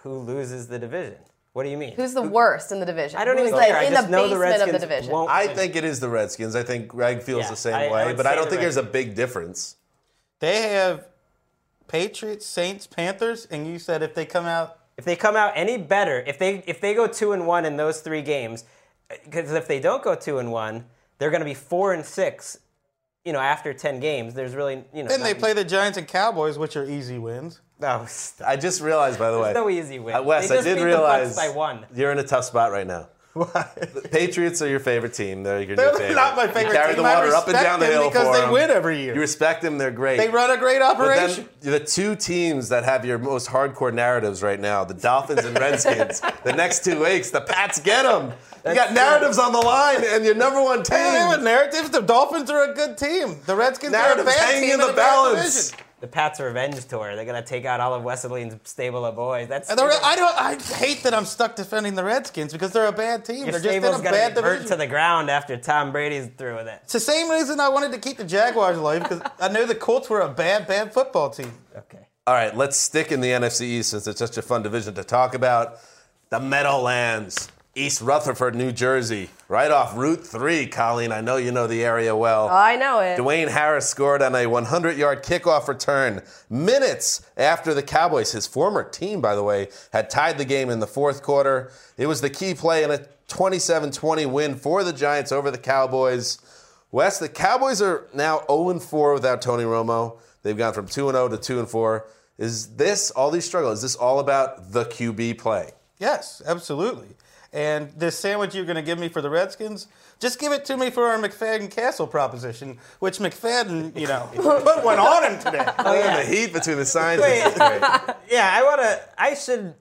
S4: Who loses the division? What do you mean?
S5: Who's the worst in the division?
S4: I don't
S5: Who's
S4: even
S5: like
S4: care. I
S5: in
S4: just
S5: the
S4: know the
S5: basement of the
S4: Redskins
S5: division?
S4: won't.
S3: I
S4: win.
S3: think it is the Redskins. I think Greg feels
S4: Yeah,
S3: the same
S4: I- I
S3: way,
S4: would
S3: but I don't
S4: the
S3: think there's a big difference.
S6: They have Patriots, Saints, Panthers, and you said if they come out,
S4: If they come out any better, if they if they go two and one in those three games, because if they don't go two and one, they're going to be four and six. You know, after ten games, there's really you know.
S6: then they play the Giants and Cowboys, which are easy wins.
S4: No. [laughs]
S3: I just realized, by the way,
S4: There's no easy win.
S3: uh, Wes,
S4: They
S3: I did
S4: beat
S3: realize
S4: Bucks by one.
S3: you're in a tough spot right now.
S6: Why?
S3: The Patriots are your favorite team. They're your new
S6: They're
S3: favorite.
S6: not my
S3: You
S6: favorite
S3: carry
S6: team.
S3: the water up and down the
S6: them
S3: hill
S6: because
S3: for
S6: they
S3: 'em.
S6: win every year.
S3: You respect them. They're great.
S6: They run a great
S3: But
S6: operation.
S3: then the two teams that have your most hardcore narratives right now, the Dolphins and Redskins, [laughs] the next two weeks, the Pats get them. You got narratives on the line and your number one
S6: Hey,
S3: team.
S6: narratives. The Dolphins are a good team. The Redskins are a
S3: Narratives
S6: bad
S3: hanging
S6: team
S3: in the
S6: a bad
S3: balance.
S6: Division.
S4: The Pats Revenge Tour. They're going to take out all of Wesseling's stable of boys. That's
S6: And the I don't. I hate that I'm stuck defending the Redskins because they're a bad team.
S4: your
S6: they're just in a
S4: going
S6: bad
S4: to burnt
S6: division.
S4: to the ground after Tom Brady's through with it.
S6: it's the same reason I wanted to keep the Jaguars alive because I knew the Colts were a bad, bad football team.
S4: Okay.
S3: All right, let's stick in the NFC East since it's such a fun division to talk about. The Meadowlands, East Rutherford, New Jersey, right off Route 3. Colleen, I know you know the area well.
S5: Oh, I know it.
S3: Dwayne Harris scored on a 100 yard kickoff return minutes after the Cowboys, his former team, by the way, had tied the game in the fourth quarter. It was the key play in a 27 20 win for the Giants over the Cowboys. Wes, the Cowboys are now 0 4 without Tony Romo. They've gone from 2 0 to 2 4. Is this, all these struggles, is this all about the QB play?
S6: Yes, absolutely. And this sandwich you're going to give me for the Redskins, just give it to me for our McFadden Cassel proposition, which McFadden, you know, [laughs] put one on him today. [laughs]
S3: Oh, yeah. The heat between the scientists
S4: Wait. [laughs] Yeah, I want to. I should.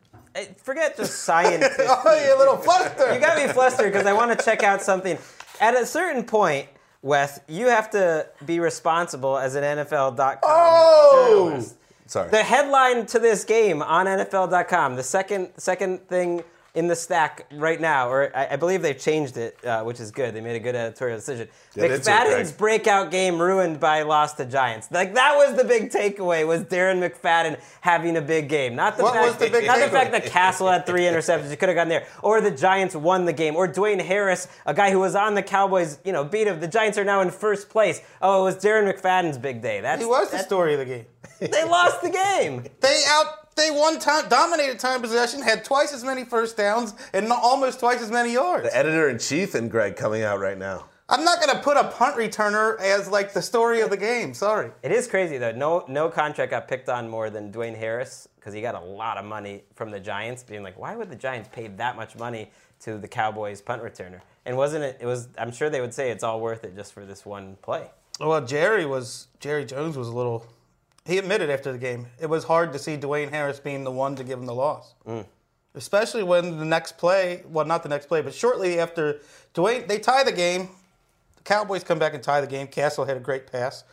S4: Forget the science.
S6: oh, you a little fluster.
S4: You got me flustered because I want to check out something. At a certain point, Wes, you have to be responsible as an NFL.com
S3: Oh!
S4: journalist.
S3: Sorry.
S4: The headline to this game on NFL.com, the second second thing in the stack right now, or I, I believe they've changed it, uh, which is good. They made a good editorial decision.
S3: Get into it,
S4: McFadden's breakout game ruined by loss to Giants. Like that was the big takeaway was Darren McFadden having a big game, not the
S6: What
S4: fact
S6: was the big
S4: not the fact that Cassel had three interceptions. He could have gotten there, or the Giants won the game, or Dwayne Harris, a guy who was on the Cowboys, you know, beat him. The Giants are now in first place. Oh, it was Darren McFadden's big day. That's
S6: He was the story of the game.
S4: They lost the game.
S6: They out. They won time, dominated time possession, had twice as many first downs, and no- almost twice as many yards.
S3: The editor in chief and Greg coming out right now.
S6: I'm not gonna put a punt returner as like the story of the game. Sorry.
S4: It is crazy though. No, no contract got picked on more than Dwayne Harris because he got a lot of money from the Giants. Being like, why would the Giants pay that much money to the Cowboys punt returner? And wasn't it? It was. I'm sure they would say it's all worth it just for this one play.
S6: Well, Jerry was Jerry Jones was a little. He admitted after the game it was hard to see Dwayne Harris being the one to give him the loss, mm. especially when the next play, well, not the next play, but shortly after Dwayne, they tie the game. The Cowboys come back and tie the game. Cassel had a great pass,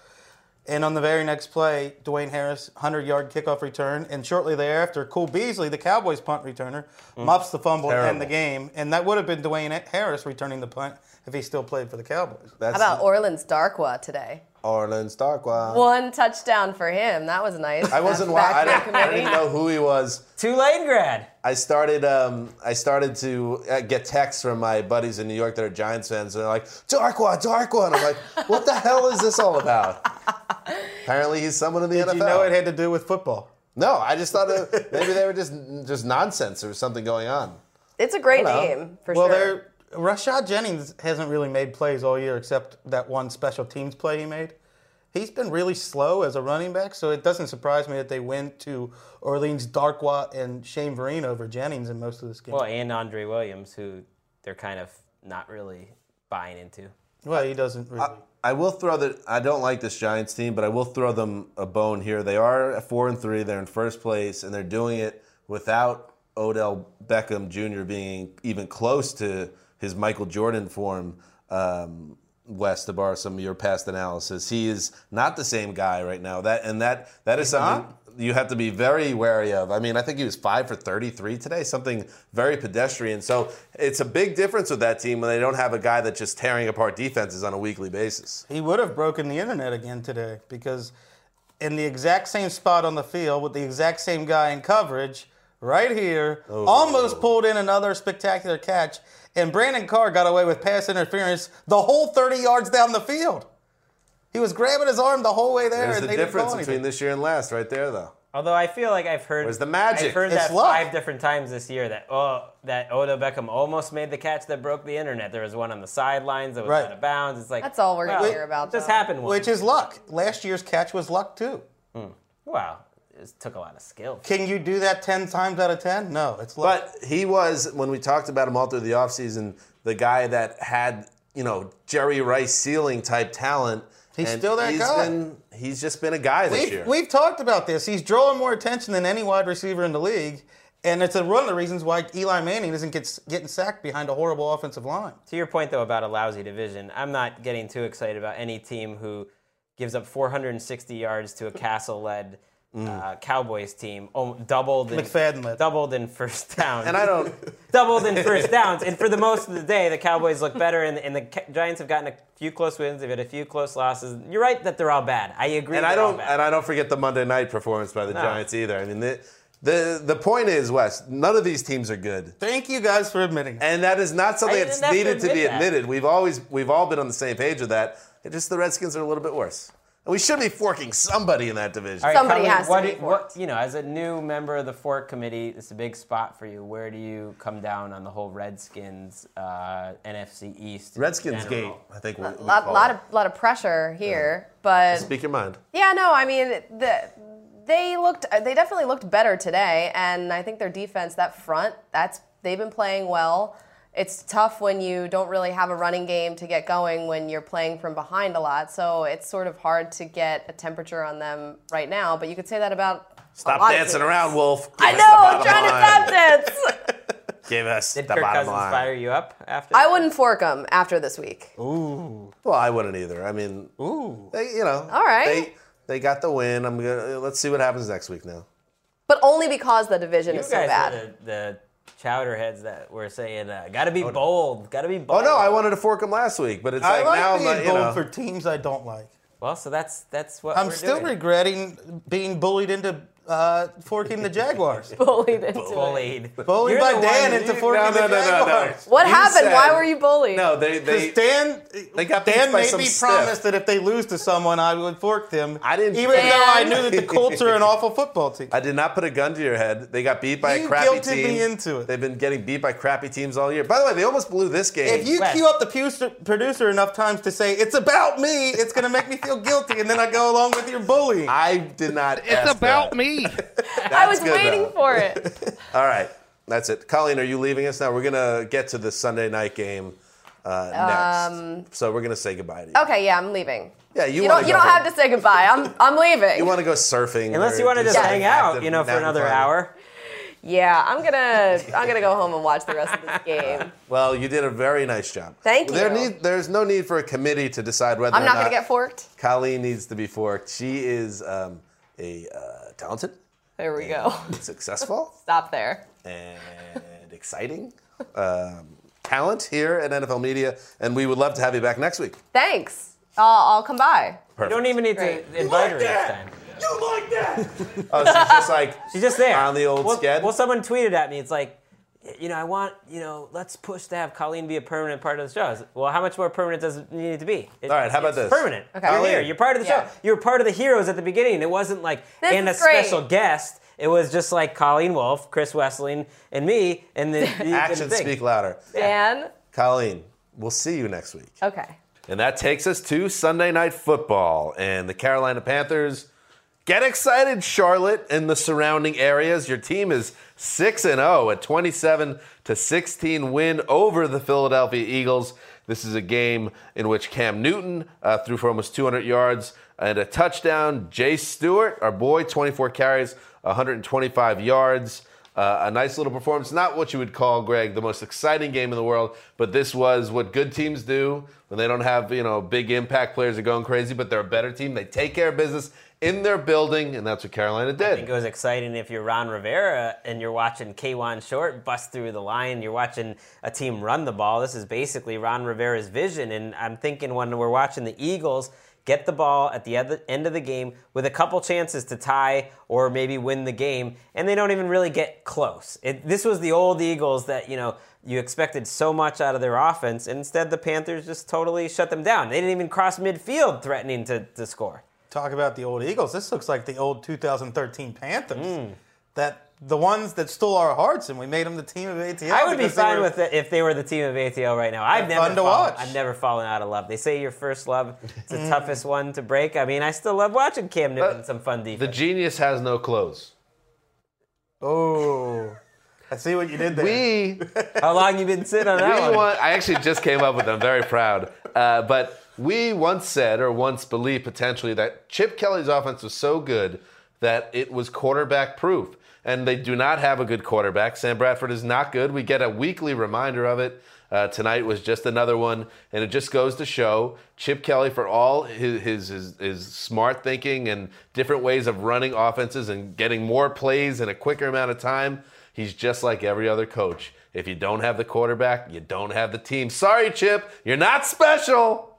S6: and on the very next play, Dwayne Harris, 100-yard kickoff return, and shortly thereafter, Cole Beasley, the Cowboys punt returner, mm. muffs the fumble and end the game, and that would have been Dwayne Harris returning the punt if he still played for the Cowboys.
S3: That's
S5: How about Orleans Darkwa today?
S3: Orleans Darkwa.
S5: One touchdown for him. That was nice.
S3: I wasn't.
S5: Back
S3: Wa- I, didn't, I didn't know who he was.
S4: Tulane grad.
S3: I started. Um, I started to uh, get texts from my buddies in New York that are Giants fans, and they're like, "Darkwa, Darkwa," and I'm like, "What the hell is this all about?" Apparently, he's someone in the
S6: Did
S3: NFL.
S6: you know it had to do with football?
S3: no, I just thought it, maybe they were just just nonsense or something going on.
S5: It's a great
S3: Hello.
S5: name for
S6: well,
S5: sure.
S6: they're Rashad Jennings hasn't really made plays all year except that one special teams play he made. He's been really slow as a running back, so it doesn't surprise me that they went to Orleans Darkwa and Shane Vereen over Jennings in most of this game.
S4: Well, and Andre Williams, who they're kind of not really buying into.
S6: Well, he doesn't really.
S3: I will throw that. I don't like this Giants team, but I will throw them a bone here. They are at four and three. They're in first place, and they're doing it without Odell Beckham Jr. being even close to his Michael Jordan form. Um, Wes, to borrow some of your past analysis, he is not the same guy right now. That and that that is something you have to be very wary of. I mean, I think he was five for 33 today, something very pedestrian. So it's a big difference with that team when they don't have a guy that's just tearing apart defenses on a weekly basis.
S6: he would have broken the internet again today because in the exact same spot on the field with the exact same guy in coverage, right here, almost pulled in another spectacular catch, and Brandon Carr got away with pass interference the whole 30 yards down the field. He was grabbing his arm the whole way there.
S3: There's
S6: and
S3: the
S6: they didn't
S3: difference between this year and last, right there, though.
S4: Although I feel like I've heard
S3: Where's the magic?
S4: I've heard
S6: It's
S4: that
S6: luck.
S4: five different times this year that oh that Odell Beckham almost made the catch that broke the internet. There was one on the sidelines that was
S6: Right.
S4: out of bounds. It's like
S5: That's all we're gonna hear about,
S4: it Just happened once.
S6: Which is luck. Last year's catch was luck too. Hmm.
S4: wow, it took a lot of skill.
S6: Can you do that 10 times out of 10? No, it's luck.
S3: But he was, when we talked about him all through the offseason, the guy that had, you know, Jerry Rice ceiling type talent.
S6: He's
S3: and
S6: still that
S3: he's
S6: guy.
S3: Been, he's just been a guy this year.
S6: We've, we've talked about this. He's drawing more attention than any wide receiver in the league. And it's a, one of the reasons why Eli Manning isn't get, getting sacked behind a horrible offensive line.
S4: To your point though about a lousy division, I'm not getting too excited about any team who gives up 460 yards to a Cassel-led uh, Cowboys team, oh, doubled in,
S6: McFadden-led.
S4: doubled in first [laughs] downs.
S3: and I don't. [laughs]
S4: doubled in first downs. And for the most of the day, the Cowboys look better, and, and the Ca- Giants have gotten a few close wins. They've had a few close losses. You're right that they're all bad. I agree.
S3: And I
S4: they're all
S3: don't.
S4: bad.
S3: And I don't forget the Monday night performance by the
S4: No.
S3: Giants either. I mean, the, the the point is, Wes. None of these teams are good.
S6: Thank you guys for admitting it.
S3: And that is not something that's
S4: didn't have to
S3: needed to, be
S4: admit that.
S3: admitted. We've always we've all been on the same page with that. It's just the Redskins are a little bit worse. And we should be forking somebody in that division.
S4: All right,
S5: Somebody
S4: Colleen,
S5: has to
S4: what
S5: be
S4: do- what-
S5: forked.
S4: you know, as a new member of the Fork Committee, it's a big spot for you. Where do you come down on the whole Redskins uh, NFC East? in
S3: Redskins gate. I think. We, we
S5: lot,
S3: call
S5: lot
S3: it.
S5: of lot of pressure here, but
S3: Speak your mind.
S5: yeah, no, I mean the, they looked they definitely looked better today, and I think their defense, that front, that's they've been playing well. It's tough when you don't really have a running game to get going when you're playing from behind a lot. So it's sort of hard to get a temperature on them right now. But you could say that about a
S3: Stop
S5: lot
S3: dancing
S5: teams.
S3: around, Wolfe.
S5: I know. I'm trying
S3: line.
S5: to stop [laughs] dance.
S3: Give us
S4: Did
S3: the
S4: Kirk
S3: bottom
S4: Cousins
S3: line.
S4: fire you up after?
S5: I wouldn't fork them after this week. Ooh.
S3: Well, I wouldn't either. I mean,
S6: Ooh.
S3: they, you know,
S5: All right.
S3: They they got the win. I'm gonna let's see what happens next week now.
S5: But only because the division
S4: You
S5: is so bad.
S4: are the, the chowderheads that were saying, uh, "Got to be bold, got to be bold."
S3: Oh no, I wanted to fork him last week, but it's
S6: I
S3: like,
S6: like
S3: now I'm
S6: being
S3: not, you
S6: bold
S3: know.
S6: for teams I don't like.
S4: Well, so that's that's what
S6: I'm
S4: we're
S6: still
S4: doing.
S6: regretting being bullied into uh, forking the Jaguars. [laughs]
S5: Bullied into it.
S4: bullied.
S6: Bullied
S4: You're
S6: by
S4: the
S6: Dan
S4: one-
S6: into
S3: No,
S6: forking
S3: no,
S6: the
S3: no, no, no.
S6: Jaguars.
S5: What
S3: You
S5: happened?
S3: said-
S5: Why were you bullied?
S3: No, they they
S6: Because Dan,
S3: They got beat
S6: Dan
S3: by
S6: made
S3: some
S6: me
S3: stiff.
S6: promise that if they lose to someone, I would fork them.
S3: I didn't-
S6: even though I knew that the Colts are an [laughs] awful football team.
S3: I did not put a gun to your head. They got beat by
S6: You
S3: a crappy
S6: guilted
S3: team.
S6: me into it.
S3: They've been getting beat by crappy teams all year. By the way, they almost blew this game.
S6: If you
S4: Wes.
S6: cue up the producer, producer enough times to say it's about me, it's going to make me feel guilty, and then I go along with your bullying.
S3: I did not. It's
S9: about me. [laughs]
S5: I was waiting for it. [laughs]
S3: All right, that's it. Colleen, are you leaving us now? We're gonna get to the Sunday night game uh, next, so we're gonna say goodbye to you.
S5: Okay, yeah, I'm leaving.
S3: Yeah, you,
S5: You don't. You don't have to say goodbye. I'm. I'm leaving.
S3: You want to go surfing?
S4: Unless you want to just
S3: do
S4: hang out, you know, for another
S3: fun.
S4: hour.
S5: yeah, I'm gonna. I'm gonna go home and watch the rest of this game.
S3: Well, you did a very nice job.
S5: Thank
S3: There
S5: you.
S3: need, there's no need for a committee to decide whether
S5: I'm
S3: or
S5: not
S3: not
S5: gonna get forked.
S3: Colleen needs to be forked. She is um, a uh, talented,
S5: There we go.
S3: successful, [laughs]
S5: Stop there.
S3: and exciting um, talent here at NFL Media, and we would love to have you back next week.
S5: Thanks. I'll, I'll come by.
S4: You don't even need
S5: Great.
S4: to invite her next time.
S2: You like that? [laughs]
S3: Oh, she's just like
S4: She's just there.
S3: on the old
S4: well,
S3: sked.
S4: Well, someone tweeted at me. It's like, you know, I want, you know, let's push to have Colleen be a permanent part of the show. I well, how much more permanent does it need to be? It-
S3: All right, how about
S4: it's
S3: this?
S4: Permanent.
S5: Okay.
S4: You're
S3: Colleen.
S4: here. You're part of the
S5: Yeah.
S4: show. You were part of the heroes at the beginning. It wasn't like
S5: This
S4: and a
S5: great.
S4: special guest. It was just like Colleen Wolfe, Chris Wesseling, and me. And the, [laughs] the
S3: Actions speak louder.
S5: Dan.
S3: Colleen, we'll see you next week.
S5: Okay.
S3: And that takes us to Sunday Night Football. And the Carolina Panthers get excited, Charlotte, and the surrounding areas. Your team is 6 and 0, a 27 to 16 win over the Philadelphia Eagles. This is a game in which Cam Newton uh, threw for almost 200 yards and a touchdown. Jay Stewart, our boy, 24 carries, 125 yards. Uh, a nice little performance. Not what you would call, Greg, the most exciting game in the world, but this was what good teams do when they don't have, you know, big impact players are going crazy, but they're a better team. They take care of business in their building, and that's what Carolina did.
S4: I think it was exciting if you're Ron Rivera and you're watching Kawann Short bust through the line. You're watching a team run the ball. This is basically Ron Rivera's vision. And I'm thinking when we're watching the Eagles get the ball at the end of the game with a couple chances to tie or maybe win the game, and they don't even really get close. It, this was the old Eagles that, you know, you expected so much out of their offense, and instead the Panthers just totally shut them down. They didn't even cross midfield threatening to, to score.
S6: Talk about the old Eagles. This looks like the old 2013 Panthers.
S4: Hmm.
S6: That the ones that stole our hearts, and we made them the team of ATL.
S4: I would be
S6: because
S4: fine
S6: were-
S4: with it if they were the team of ATL right now. I've never
S6: fun to
S4: fallen,
S6: watch.
S4: I've never fallen out of love. They say your first love is the toughest one to break. I mean, I still love watching Cam Newton
S3: Uh,
S4: some fun defense.
S3: The genius has no clothes.
S6: Oh, I see what you did there.
S3: We
S4: How long you been sitting on that
S3: we
S4: one?
S3: want, I actually just came up with them. Very proud. Uh, but we once said, or once believed potentially, that Chip Kelly's offense was so good that it was quarterback proof. And they do not have a good quarterback. Sam Bradford is not good. We get a weekly reminder of it. Uh, tonight was just another one, and it just goes to show Chip Kelly, for all his, his, his, his smart thinking and different ways of running offenses and getting more plays in a quicker amount of time, he's just like every other coach. If you don't have the quarterback, you don't have the team. Sorry, Chip, you're not special.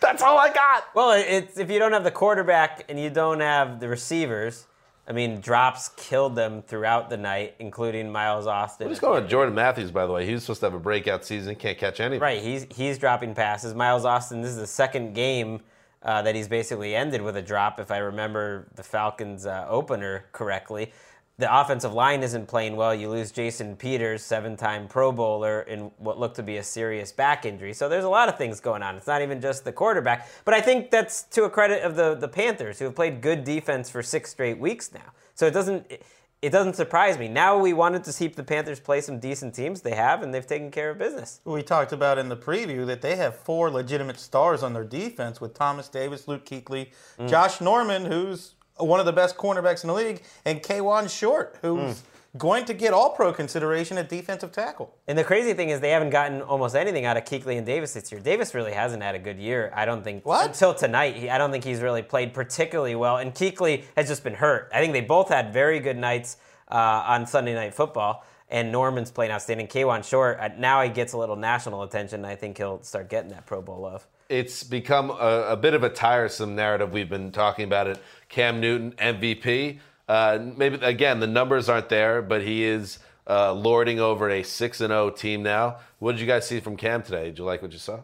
S3: That's all I got.
S4: Well, it's if you don't have the quarterback and you don't have the receivers. I mean, drops killed them throughout the night, including Miles Austin.
S3: What's going on Jordan Matthews, by the way? He was supposed to have a breakout season. Can't catch anything.
S4: Right, he's he's dropping passes. Miles Austin, this is the second game uh, that he's basically ended with a drop, if I remember the Falcons uh, opener correctly. The offensive line isn't playing well. You lose Jason Peters, seven-time Pro Bowler, in what looked to be a serious back injury. So there's a lot of things going on. It's not even just the quarterback, but I think that's to a credit of the the Panthers, who have played good defense for six straight weeks now. So it doesn't. It, it doesn't surprise me. Now we wanted to see the Panthers play some decent teams. They have, and they've taken care of business.
S6: We talked about in the preview that they have four legitimate stars on their defense with Thomas Davis, Luke Kuechly,
S4: Mm.
S6: Josh Norman, who's one of the best cornerbacks in the league, and Kawann Short, who's
S4: Mm.
S6: going to get all pro consideration at defensive tackle.
S4: And the crazy thing is they haven't gotten almost anything out of Kuechly and Davis this year. Davis really hasn't had a good year. I don't think
S6: What?
S4: until tonight. He, I don't think he's really played particularly well. And Kuechly has just been hurt. I think they both had very good nights uh, on Sunday Night Football. and Norman's playing outstanding. Kawann Short, uh, now he gets a little national attention. I think he'll start getting that Pro Bowl love.
S3: It's become a, a bit of a tiresome narrative. We've been talking about it. Cam Newton, MVP. Uh, maybe again, the numbers aren't there, but he is uh, lording over a six and zero team now. What did you guys see from Cam today? Did you like what you saw?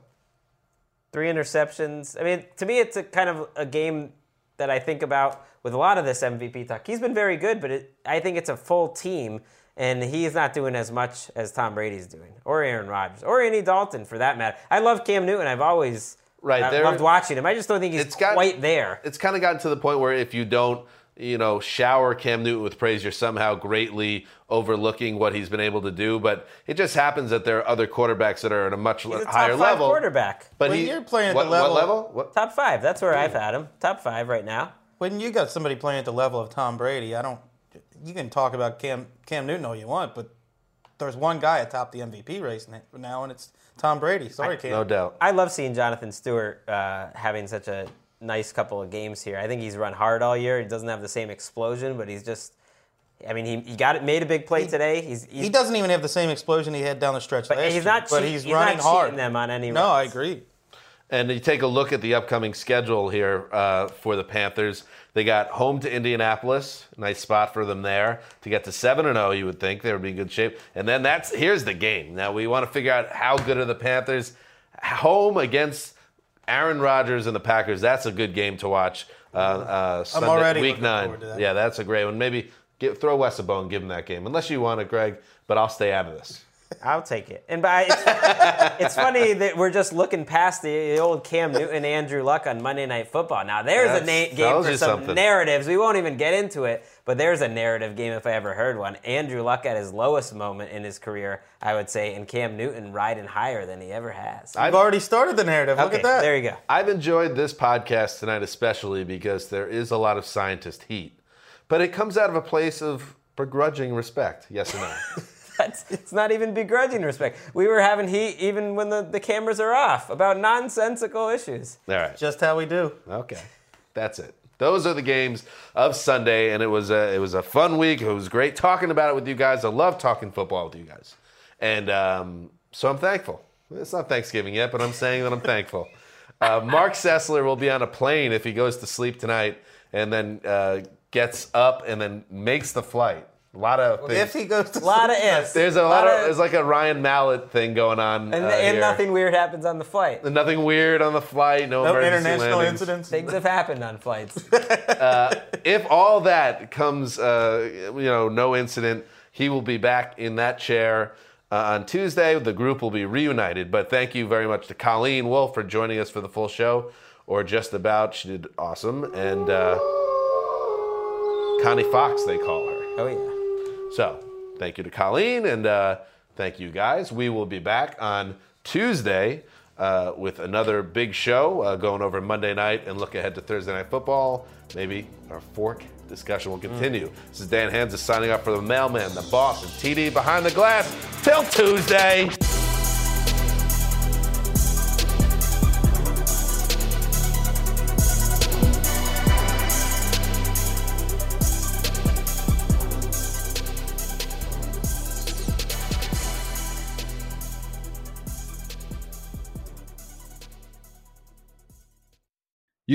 S4: Three interceptions. I mean, to me, it's a kind of a game that I think about with a lot of this MVP talk. He's been very good, but it, I think it's a full team, and he's not doing as much as Tom Brady's doing, or Aaron Rodgers, or Andy Dalton for that matter. I love Cam Newton. I've always
S3: Right,
S4: I
S3: there-
S4: loved watching him. I just don't think he's
S3: It's got-
S4: quite there.
S3: It's kind of gotten to the point where if you don't, you know, shower Cam Newton with praise, you're somehow greatly overlooking what he's been able to do. But it just happens that there are other quarterbacks that are at a much
S4: He's a top
S3: higher
S4: five
S3: level.
S4: quarterback.
S3: But
S6: When
S3: he,
S6: you're playing at
S3: what,
S6: the level-
S3: what level? What?
S4: Top five. That's where I've hmm. had him. Top five right now.
S6: When you got somebody playing at the level of Tom Brady, I don't. You can talk about Cam Cam Newton all you want, but there's one guy atop the MVP race now, and it's Tom Brady. Sorry, Cam.
S3: No doubt.
S4: I love seeing Jonathan Stewart uh, having such a nice couple of games here. I think he's run hard all year. He doesn't have the same explosion, but he's just. I mean, he, he got it, made a big play today. He's, he's
S6: He doesn't even have the same explosion he had down the stretch
S4: But
S6: last
S4: he's
S6: year,
S4: not
S6: but he's,
S4: he's
S6: running
S4: not
S6: hard.
S4: cheating them on any
S6: No, I agree.
S3: And you take a look at the upcoming schedule here uh, for the Panthers. They got home to Indianapolis, nice spot for them there to get to seven and zero. You would think they would be in good shape. And then that's here's the game. Now we want to figure out how good are the Panthers home against Aaron Rodgers and the Packers. That's a good game to watch. Uh, uh, Sunday,
S6: already
S3: week nine.
S6: to that.
S3: Yeah, that's a great one. Maybe get, throw Wes a bone, give him that game, unless you want it, Greg. But I'll stay out of this.
S4: I'll take it. And by it's, it's funny that we're just looking past the, the old Cam Newton, Andrew Luck on Monday Night Football. Now there's a na- game for some
S3: something.
S4: narratives. We won't even get into it, but there's a narrative game if I ever heard one. Andrew Luck at his lowest moment in his career, I would say, and Cam Newton riding higher than he ever has.
S6: I've already started the narrative. Look
S4: okay,
S6: at that.
S4: there you go.
S3: I've enjoyed this podcast tonight, especially because there is a lot of scientist heat, but it comes out of a place of begrudging respect. Yes or no? [laughs]
S4: That's, it's not even begrudging respect. We were having heat even when the, the cameras are off about nonsensical issues.
S3: All right.
S6: Just how we do.
S3: Okay, that's it. Those are the games of Sunday, and it was a it was a fun week. It was great talking about it with you guys. I love talking football with you guys, and um, so I'm thankful. It's not Thanksgiving yet, but I'm saying that I'm thankful. [laughs] Uh, Marc Sessler will be on a plane if he goes to sleep tonight, and then uh, gets up and then makes the flight. A lot of things.
S6: If he goes to
S4: A lot of
S6: sleep,
S4: ifs.
S3: there's a lot, of,
S4: of-
S3: there's like a Ryan Mallett thing going on,
S4: And,
S3: uh,
S4: and
S3: here.
S4: nothing weird happens on the flight.
S3: nothing weird on the flight. No,
S6: no
S3: emergency
S6: international
S3: landings.
S6: incidents.
S4: Things have happened on flights. [laughs]
S3: if all that comes, uh, you know, no incident, he will be back in that chair uh, on Tuesday. The group will be reunited. But thank you very much to Colleen Wolfe for joining us for the full show, or just about. She did awesome. And uh, Connie Fox, they call her.
S4: Oh yeah.
S3: So thank you to Colleen and uh, thank you guys. We will be back on Tuesday uh, with another big show uh, going over Monday night and look ahead to Thursday night football. Maybe our fork discussion will continue. This is Dan Hanzus signing up for the mailman, the boss, and TD behind the glass. Till Tuesday.